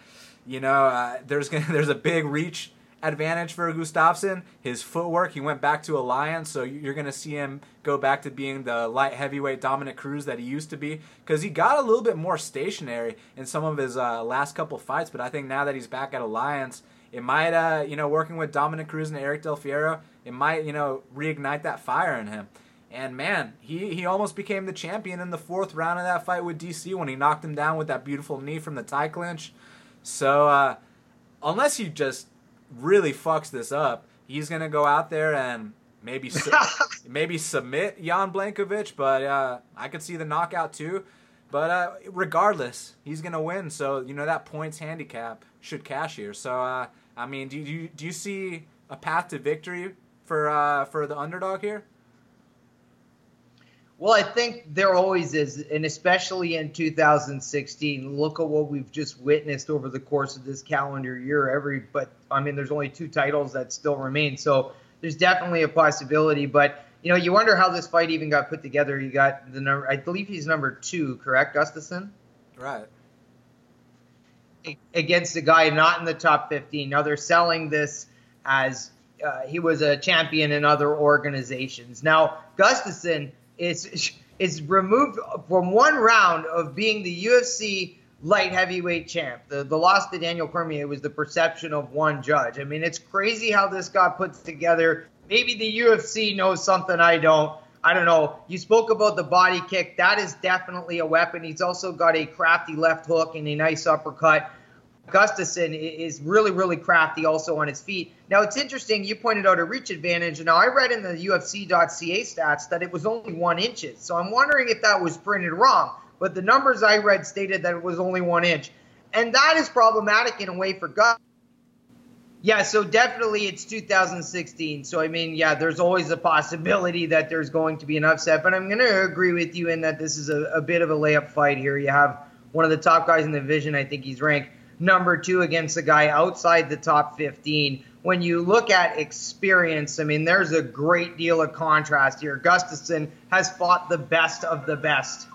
you know, uh, there's gonna, <laughs> there's a big reach advantage for Gustafsson. His footwork, he went back to Alliance, so you're going to see him go back to being the light heavyweight Dominick Cruz that he used to be because he got a little bit more stationary in some of his uh, last couple fights. But I think now that he's back at Alliance, it might, uh, you know, working with Dominick Cruz and Eric Del Fierro, it might, you know, reignite that fire in him. And man, he, he almost became the champion in the fourth round of that fight with DC when he knocked him down with that beautiful knee from the tie clinch. So, uh, unless he just really fucks this up, he's going to go out there and maybe su- <laughs> maybe submit Jan Błachowicz, but uh, I could see the knockout too. But uh, regardless, he's gonna win. So you know that points handicap should cash here. So uh, I mean, do you do you see a path to victory for uh, for the underdog here?
Well, I think there always is, and especially in 2016. Look at what we've just witnessed over the course of this calendar year. Every, but I mean, there's only two titles that still remain, so there's definitely a possibility. But you know, you wonder how this fight even got put together. You got the number, I believe he's number two, correct, Gustafsson?
Right.
Against a guy not in the top 15. Now they're selling this as uh, he was a champion in other organizations. Now Gustafsson is is removed from one round of being the UFC light heavyweight champ. The the loss to Daniel Cormier was the perception of one judge. I mean, it's crazy how this got put together. Maybe the UFC knows something I don't. I don't know. You spoke about the body kick. That is definitely a weapon. He's also got a crafty left hook and a nice uppercut. Gustafsson is really, really crafty also on his feet. Now, it's interesting. You pointed out a reach advantage. Now, I read in the UFC.ca stats that it was only one inches. So I'm wondering if that was printed wrong. But the numbers I read stated that it was only one inch. And that is problematic in a way for Gus. Yeah, so definitely it's 2016. So, I mean, yeah, there's always a possibility that there's going to be an upset. But I'm going to agree with you in that this is a, a bit of a layup fight here. You have one of the top guys in the division. I think he's ranked number two against a guy outside the top 15. When you look at experience, I mean, there's a great deal of contrast here. Gustafsson has fought the best of the best.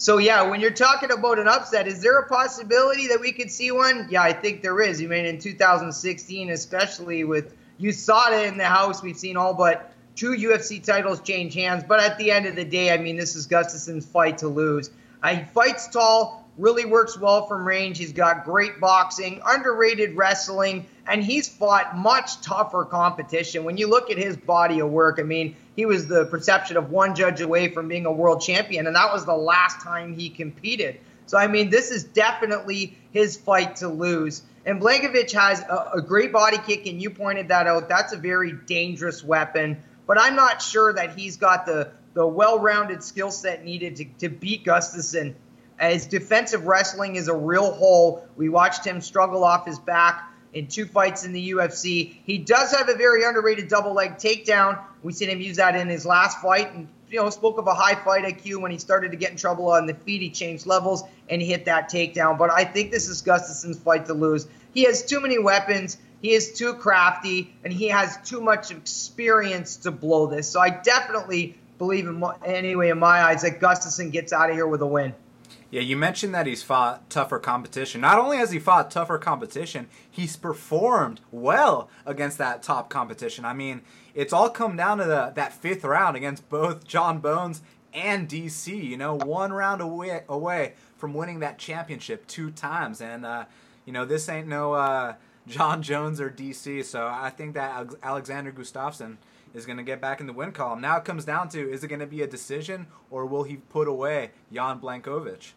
So, yeah, when you're talking about an upset, is there a possibility that we could see one? Yeah, I think there is. I mean, in 2016, especially with USADA in the house, we've seen all but two UFC titles change hands. But at the end of the day, I mean, this is Gustafsson's fight to lose. Uh, he fights tall, really works well from range. He's got great boxing, underrated wrestling, and he's fought much tougher competition. When you look at his body of work, I mean, he was the perception of one judge away from being a world champion, and that was the last time he competed. So, I mean, this is definitely his fight to lose. And Błachowicz has a, a great body kick, and you pointed that out. That's a very dangerous weapon. But I'm not sure that he's got the, the well rounded skill set needed to, to beat Gustafsson his defensive wrestling is a real hole. We watched him struggle off his back in two fights in the UFC. He does have a very underrated double leg takedown. We seen him use that in his last fight, and you know spoke of a high fight IQ when he started to get in trouble on the feet. He changed levels and hit that takedown. But I think this is Gustafsson's fight to lose. He has too many weapons. He is too crafty, and he has too much experience to blow this. So I definitely believe, in anyway, in my eyes, that Gustafsson gets out of here with a win.
Yeah, you mentioned that he's fought tougher competition. Not only has he fought tougher competition, he's performed well against that top competition. I mean, it's all come down to the, that fifth round against both Jon Bones and DC. You know, one round away away from winning that championship two times, and uh, you know this ain't no uh, Jon Jones or DC. So I think that Alexander Gustafsson is going to get back in the win column. Now it comes down to is it going to be a decision or will he put away Jan Błachowicz?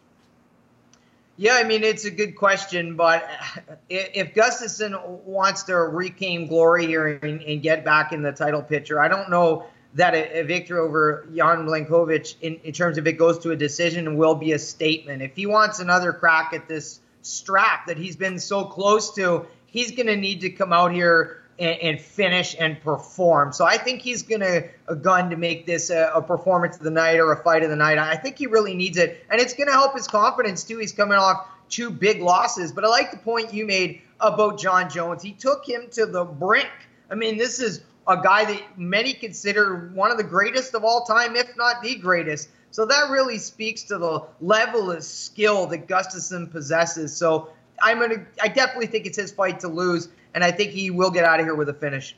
Yeah, I mean it's a good question, but <laughs> if Gustafsson wants to reclaim glory here and, and, get back in the title picture, I don't know that a, a victory over Jan Błachowicz, in, in, terms of it goes to a decision, will be a statement. If he wants another crack at this strap that he's been so close to, he's going to need to come out here and, and, finish and perform. So I think he's going to a gun to make this a, a, performance of the night or a fight of the night. I think he really needs it, and it's going to help his confidence too. He's coming off two big losses, but I like the point you made about Jon Jones. He took him to the brink. I mean, this is a guy that many consider one of the greatest of all time, if not the greatest. So that really speaks to the level of skill that Gustafsson possesses. So I'm gonna, I definitely think it's his fight to lose and I think he will get out of here with a finish.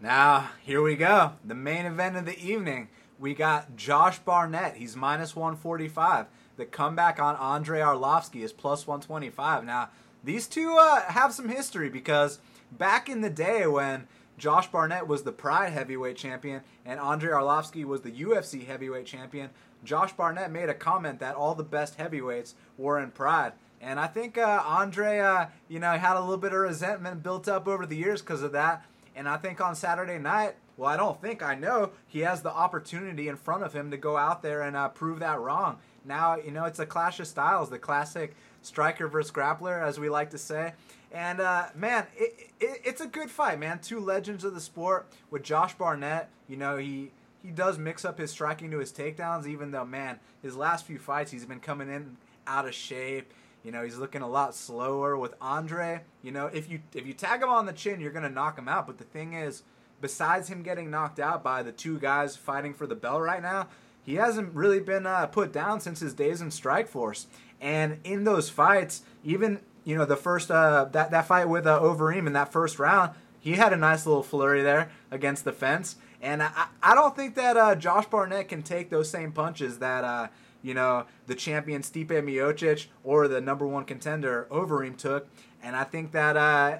Now, here we go. The main event of the evening. We got Josh Barnett. He's minus 145. The comeback on Andre Arlovski is plus 125. Now, these two uh, have some history because back in the day when Josh Barnett was the Pride heavyweight champion and Andre Arlovski was the UFC heavyweight champion, Josh Barnett made a comment that all the best heavyweights were in Pride. And I think uh, Andre, uh, you know, had a little bit of resentment built up over the years because of that. And I think on Saturday night, Well, I don't think I know he has the opportunity in front of him to go out there and uh, prove that wrong. Now, you know, it's a clash of styles, the classic striker versus grappler, as we like to say. And uh, man, it, it, it's a good fight, man. Two legends of the sport with Josh Barnett. You know, he he does mix up his striking to his takedowns, even though man, his last few fights he's been coming in out of shape. You know, he's looking a lot slower with Andre. You know, if you if you tag him on the chin, you're gonna knock him out. But the thing is, besides him getting knocked out by the two guys fighting for the bell right now, he hasn't really been uh, put down since his days in Strikeforce. And in those fights, even you know the first uh, that that fight with uh, Overeem in that first round, he had a nice little flurry there against the fence. And I, I don't think that uh, Josh Barnett can take those same punches that uh, you know the champion Stipe Miocic or the number one contender Overeem took. And I think that uh,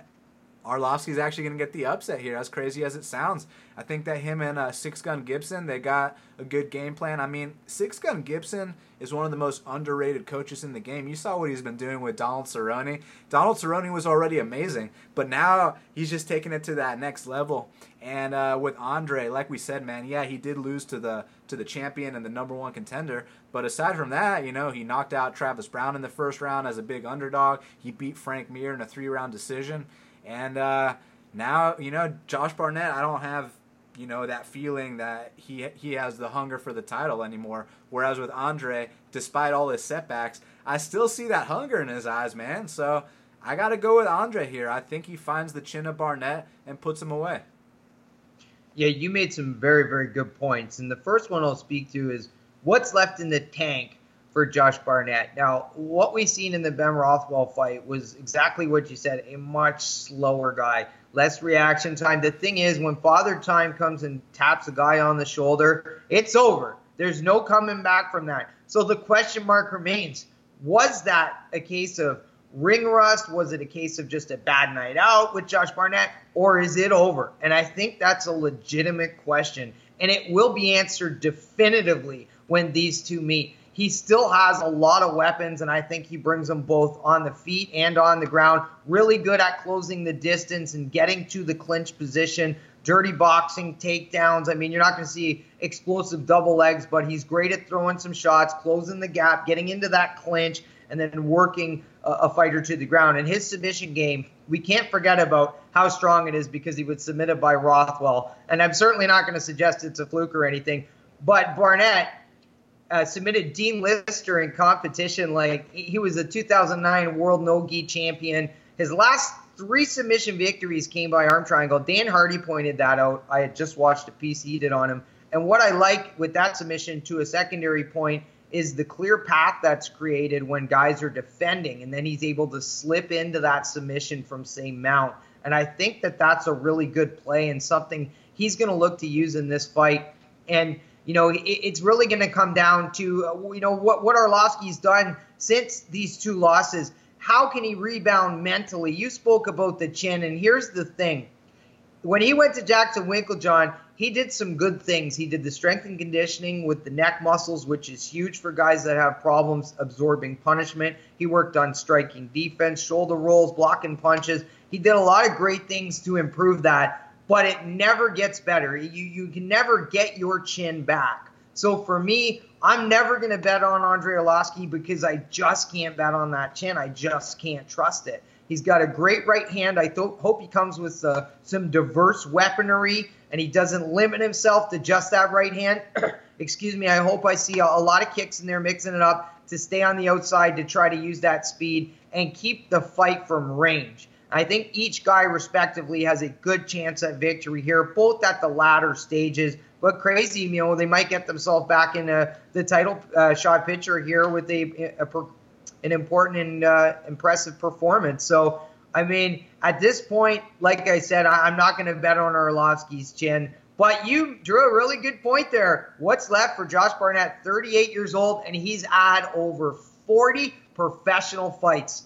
Arlovski's actually going to get the upset here, as crazy as it sounds. I think that him and uh, Six Gun Gibson, they got a good game plan. I mean, Six Gun Gibson is one of the most underrated coaches in the game. You saw what he's been doing with Donald Cerrone. Donald Cerrone was already amazing, but now he's just taking it to that next level. And uh, with Andre, like we said, man, yeah, he did lose to the to the champion and the number one contender. But aside from that, you know, he knocked out Travis Browne in the first round as a big underdog. He beat Frank Mir in a three round decision. And uh, now, you know, Josh Barnett, I don't have, you know, that feeling that he he has the hunger for the title anymore. Whereas with Andre, despite all his setbacks, I still see that hunger in his eyes, man. So I got to go with Andre here. I think he finds the chin of Barnett and puts him away.
Yeah, you made some very, very good points. And the first one I'll speak to is what's left in the tank for Josh Barnett. Now, what we've seen in the Ben Rothwell fight was exactly what you said a much slower guy, less reaction time. The thing is, when Father Time comes and taps a guy on the shoulder, it's over. There's no coming back from that. So the question mark remains was that a case of ring rust? Was it a case of just a bad night out with Josh Barnett? Or is it over? And I think that's a legitimate question. And it will be answered definitively when these two meet he still has a lot of weapons, and I think he brings them both on the feet and on the ground. Really good at closing the distance and getting to the clinch position. Dirty boxing, takedowns. I mean, you're not going to see explosive double legs, but he's great at throwing some shots, closing the gap, getting into that clinch, and then working a, a fighter to the ground. And his submission game, we can't forget about how strong it is because he was submitted by Rothwell. And I'm certainly not going to suggest it's a fluke or anything. But Barnett, uh, submitted Dean Lister in competition. Like he was a 2009 World No Gi champion. His last three submission victories came by arm triangle. Dan Hardy pointed that out. I had just watched a piece he did on him. And what I like with that submission to a secondary point is the clear path that's created when guys are defending, and then he's able to slip into that submission from same mount. And I think that that's a really good play and something he's going to look to use in this fight. And you know, it, it's really going to come down to, uh, you know, what, what Arlovski's done since these two losses. How can he rebound mentally? You spoke about the chin, and here's the thing. When he went to Jackson Winkeljohn, he did some good things. He did the strength and conditioning with the neck muscles, which is huge for guys that have problems absorbing punishment. He worked on striking defense, shoulder rolls, blocking punches. He did a lot of great things to improve that but it never gets better. You you can never get your chin back. So for me, I'm never going to bet on Andre Arlovski because I just can't bet on that chin. I just can't trust it. He's got a great right hand. I th- hope he comes with uh, some diverse weaponry and he doesn't limit himself to just that right hand. <clears throat> Excuse me. I hope I see a, a lot of kicks in there, mixing it up to stay on the outside to try to use that speed and keep the fight from range. I think each guy, respectively, has a good chance at victory here, both at the latter stages. But crazy, you know, they might get themselves back in a, the title uh, shot picture here with a, a, an important and uh, impressive performance. So, I mean, at this point, like I said, I, am not going to bet on Arlovski's chin. But you drew a really good point there. What's left for Josh Barnett, 38 years old, and he's had over 40 professional fights.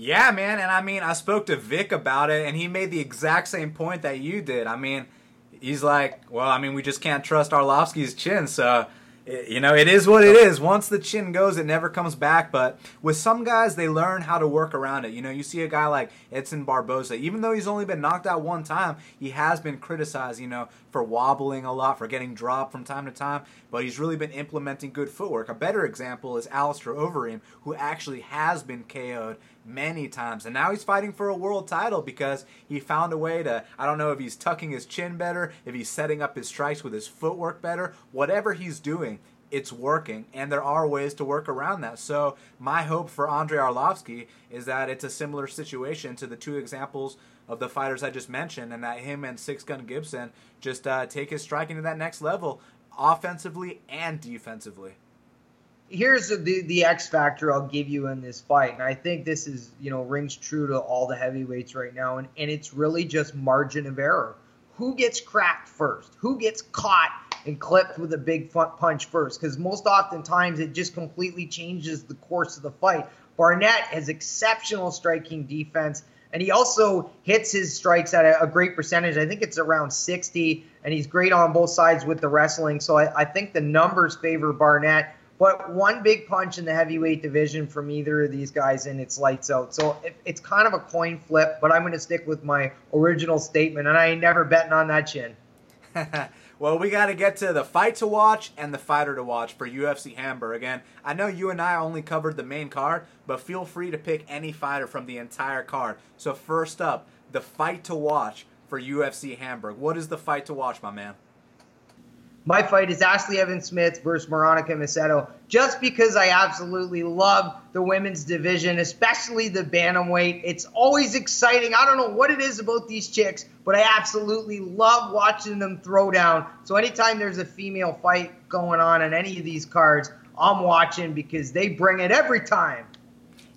Yeah, man, and I mean, I spoke to Vic about it, and he made the exact same point that you did. I mean, he's like, well, I mean, we just can't trust Arlovski's chin, so you know, it is what it is. Once the chin goes, it never comes back. But with some guys, they learn how to work around it. You know, you see a guy like Edson Barboza, even though he's only been knocked out one time, he has been criticized, you know, for wobbling a lot, for getting dropped from time to time. But he's really been implementing good footwork. A better example is Alistair Overeem, who actually has been KO'd many times. And now he's fighting for a world title because he found a way to, I don't know if he's tucking his chin better, if he's setting up his strikes with his footwork better, whatever he's doing. It's working, and there are ways to work around that. So, my hope for Andre Arlovski is that it's a similar situation to the two examples of the fighters I just mentioned, and that him and Six Gun Gibson just uh, take his striking to that next level, offensively and defensively
here's the the X factor I'll give you in this fight, and I think this is you know rings true to all the heavyweights right now, and and it's really just margin of error. Who gets cracked first? Who gets caught and clipped with a big punch first? Because most oftentimes it just completely changes the course of the fight. Barnett has exceptional striking defense. And he also hits his strikes at a, a, great percentage. I think it's around 60, and he's great on both sides with the wrestling. So I, I think the numbers favor Barnett. But one big punch in the heavyweight division from either of these guys, and it's lights out. So it's kind of a coin flip, but I'm going to stick with my original statement, and I ain't never betting on that chin. <laughs>
well, we got to get to the fight to watch and the fighter to watch for UFC Hamburg. Again, I know you and I only covered the main card, but feel free to pick any fighter from the entire card. So, first up, the fight to watch for UFC Hamburg. What is the fight to watch, my man?
My fight is Ashlee Evans-Smith versus Veronica Macedo, just because I absolutely love the women's division, especially the bantamweight. It's always exciting. I don't know what it is about these chicks, but I absolutely love watching them throw down. So anytime there's a female fight going on in any of these cards, I'm watching because they bring it every time.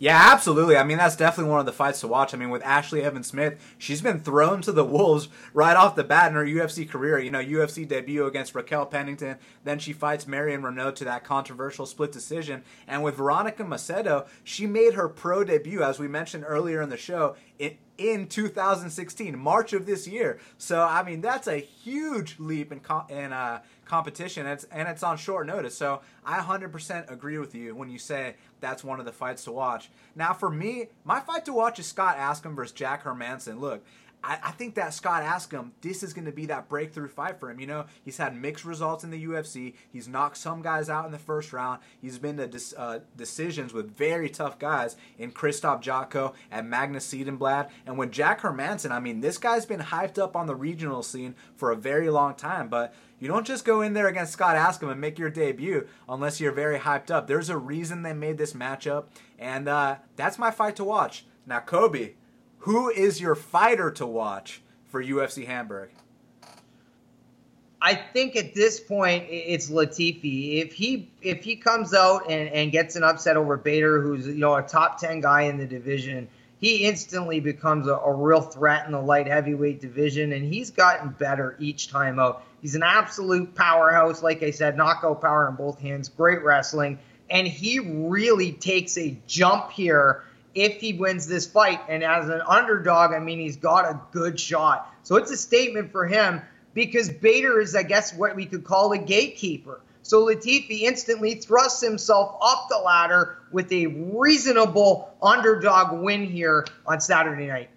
Yeah, absolutely. I mean, that's definitely one of the fights to watch. I mean, with Ashlee Evans-Smith, she's been thrown to the wolves right off the bat in her UFC career. You know, UFC debut against Raquel Pennington, then she fights Marion Reneau to that controversial split decision. And with Veronica Macedo, she made her pro debut, as we mentioned earlier in the show, in, in 2016, March of this year. So, I mean, that's a huge leap in, in uh, competition, and it's, and it's on short notice. So, I 100% agree with you when you say that's one of the fights to watch. Now, for me, my fight to watch is Scott Askham versus Jack Hermansson. Look, I, I think that Scott Askham, this is going to be that breakthrough fight for him. You know, he's had mixed results in the UFC. He's knocked some guys out in the first round. He's been to dis, uh, decisions with very tough guys in Krzysztof Jotko and Magnus Cedenblad. And with Jack Hermansson, I mean, this guy's been hyped up on the regional scene for a very long time. But you don't just go in there against Scott Askham and make your debut unless you're very hyped up. There's a reason they made this matchup, and uh, that's my fight to watch. Now, Kobe, who is your fighter to watch for UFC Hamburg?
I think at this point it's Latifi. If he if he comes out and, and gets an upset over Bader, who's you know a top ten guy in the division, he instantly becomes a, a real threat in the light heavyweight division, and he's gotten better each time out. He's an absolute powerhouse, like I said, knockout power in both hands, great wrestling, and he really takes a jump here if he wins this fight. And as an underdog, I mean, he's got a good shot. So it's a statement for him because Bader is, I guess, what we could call a gatekeeper. So Latifi instantly thrusts himself up the ladder with a reasonable underdog win here on Saturday night.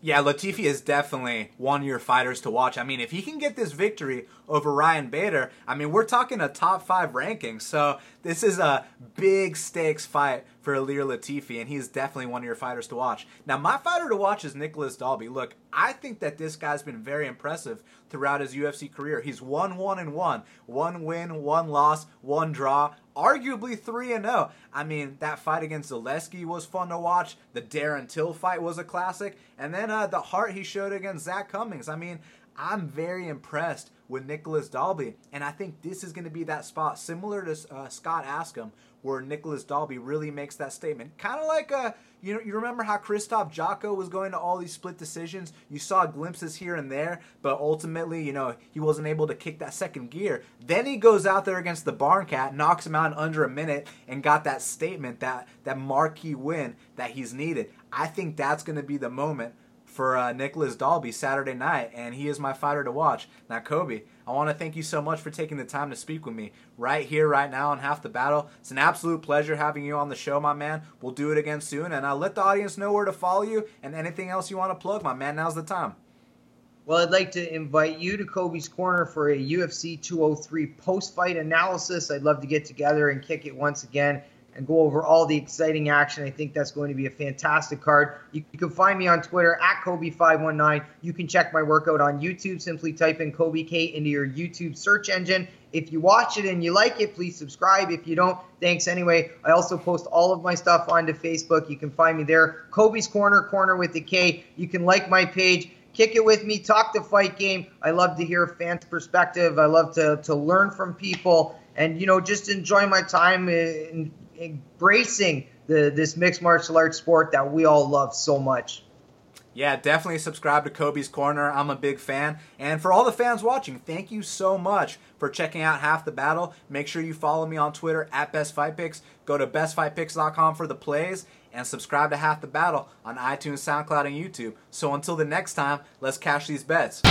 Yeah, Latifi is definitely one of your fighters to watch. I mean, if he can get this victory over Ryan Bader, I mean, we're talking a top five ranking. So this is a big stakes fight for Ilir Latifi, and he's definitely one of your fighters to watch. Now, my fighter to watch is Nicolas Dalby. Look, I think that this guy's been very impressive throughout his UFC career. He's won one and one, one win, one loss, one draw arguably 3 and 0. I mean, that fight against Zaleski was fun to watch. The Darren Till fight was a classic. And then uh, the heart he showed against Zak Cummings. I mean, I'm very impressed with Nicolas Dalby. And I think this is going to be that spot, similar to uh, Scott Askham, where Nicolas Dalby really makes that statement. Kind of like a. Uh, you know, you remember how Krzysztof Jotko was going to all these split decisions? You saw glimpses here and there, but ultimately, you know, he wasn't able to kick that second gear. Then he goes out there against the Barn Cat, knocks him out in under a minute, and got that statement, that that marquee win that he's needed. I think that's going to be the moment for uh, Nicolas Dalby Saturday night, and he is my fighter to watch. Now, Kobe, I want to thank you so much for taking the time to speak with me right here, right now on Half the Battle. It's an absolute pleasure having you on the show, my man. We'll do it again soon, and I'll let the audience know where to follow you and anything else you want to plug, my man. Now's the time.
Well, I'd like to invite you to Kobe's Corner for a UFC 203 post fight analysis. I'd love to get together and kick it once again and go over all the exciting action. I think that's going to be a fantastic card. You, you can find me on Twitter at Kobe519. You can check my workout on YouTube. Simply type in Kobe K into your YouTube search engine. If you watch it and you like it, please subscribe. If you don't, thanks anyway. I also post all of my stuff onto Facebook. You can find me there. Kobe's Corner, corner with the K. You can like my page kick it with me, talk the fight game. I love to hear fans' perspective. I love to, to learn from people and, you know, just enjoy my time embracing the this mixed martial arts sport that we all love so much.
Yeah, definitely subscribe to Kobe's Corner. I'm a big fan. And for all the fans watching, thank you so much for checking out Half the Battle. Make sure you follow me on Twitter at Best Fight Picks. Go to bestfightpicks.com for the plays and subscribe to Half the Battle on iTunes, SoundCloud, and YouTube. So until the next time, let's cash these bets.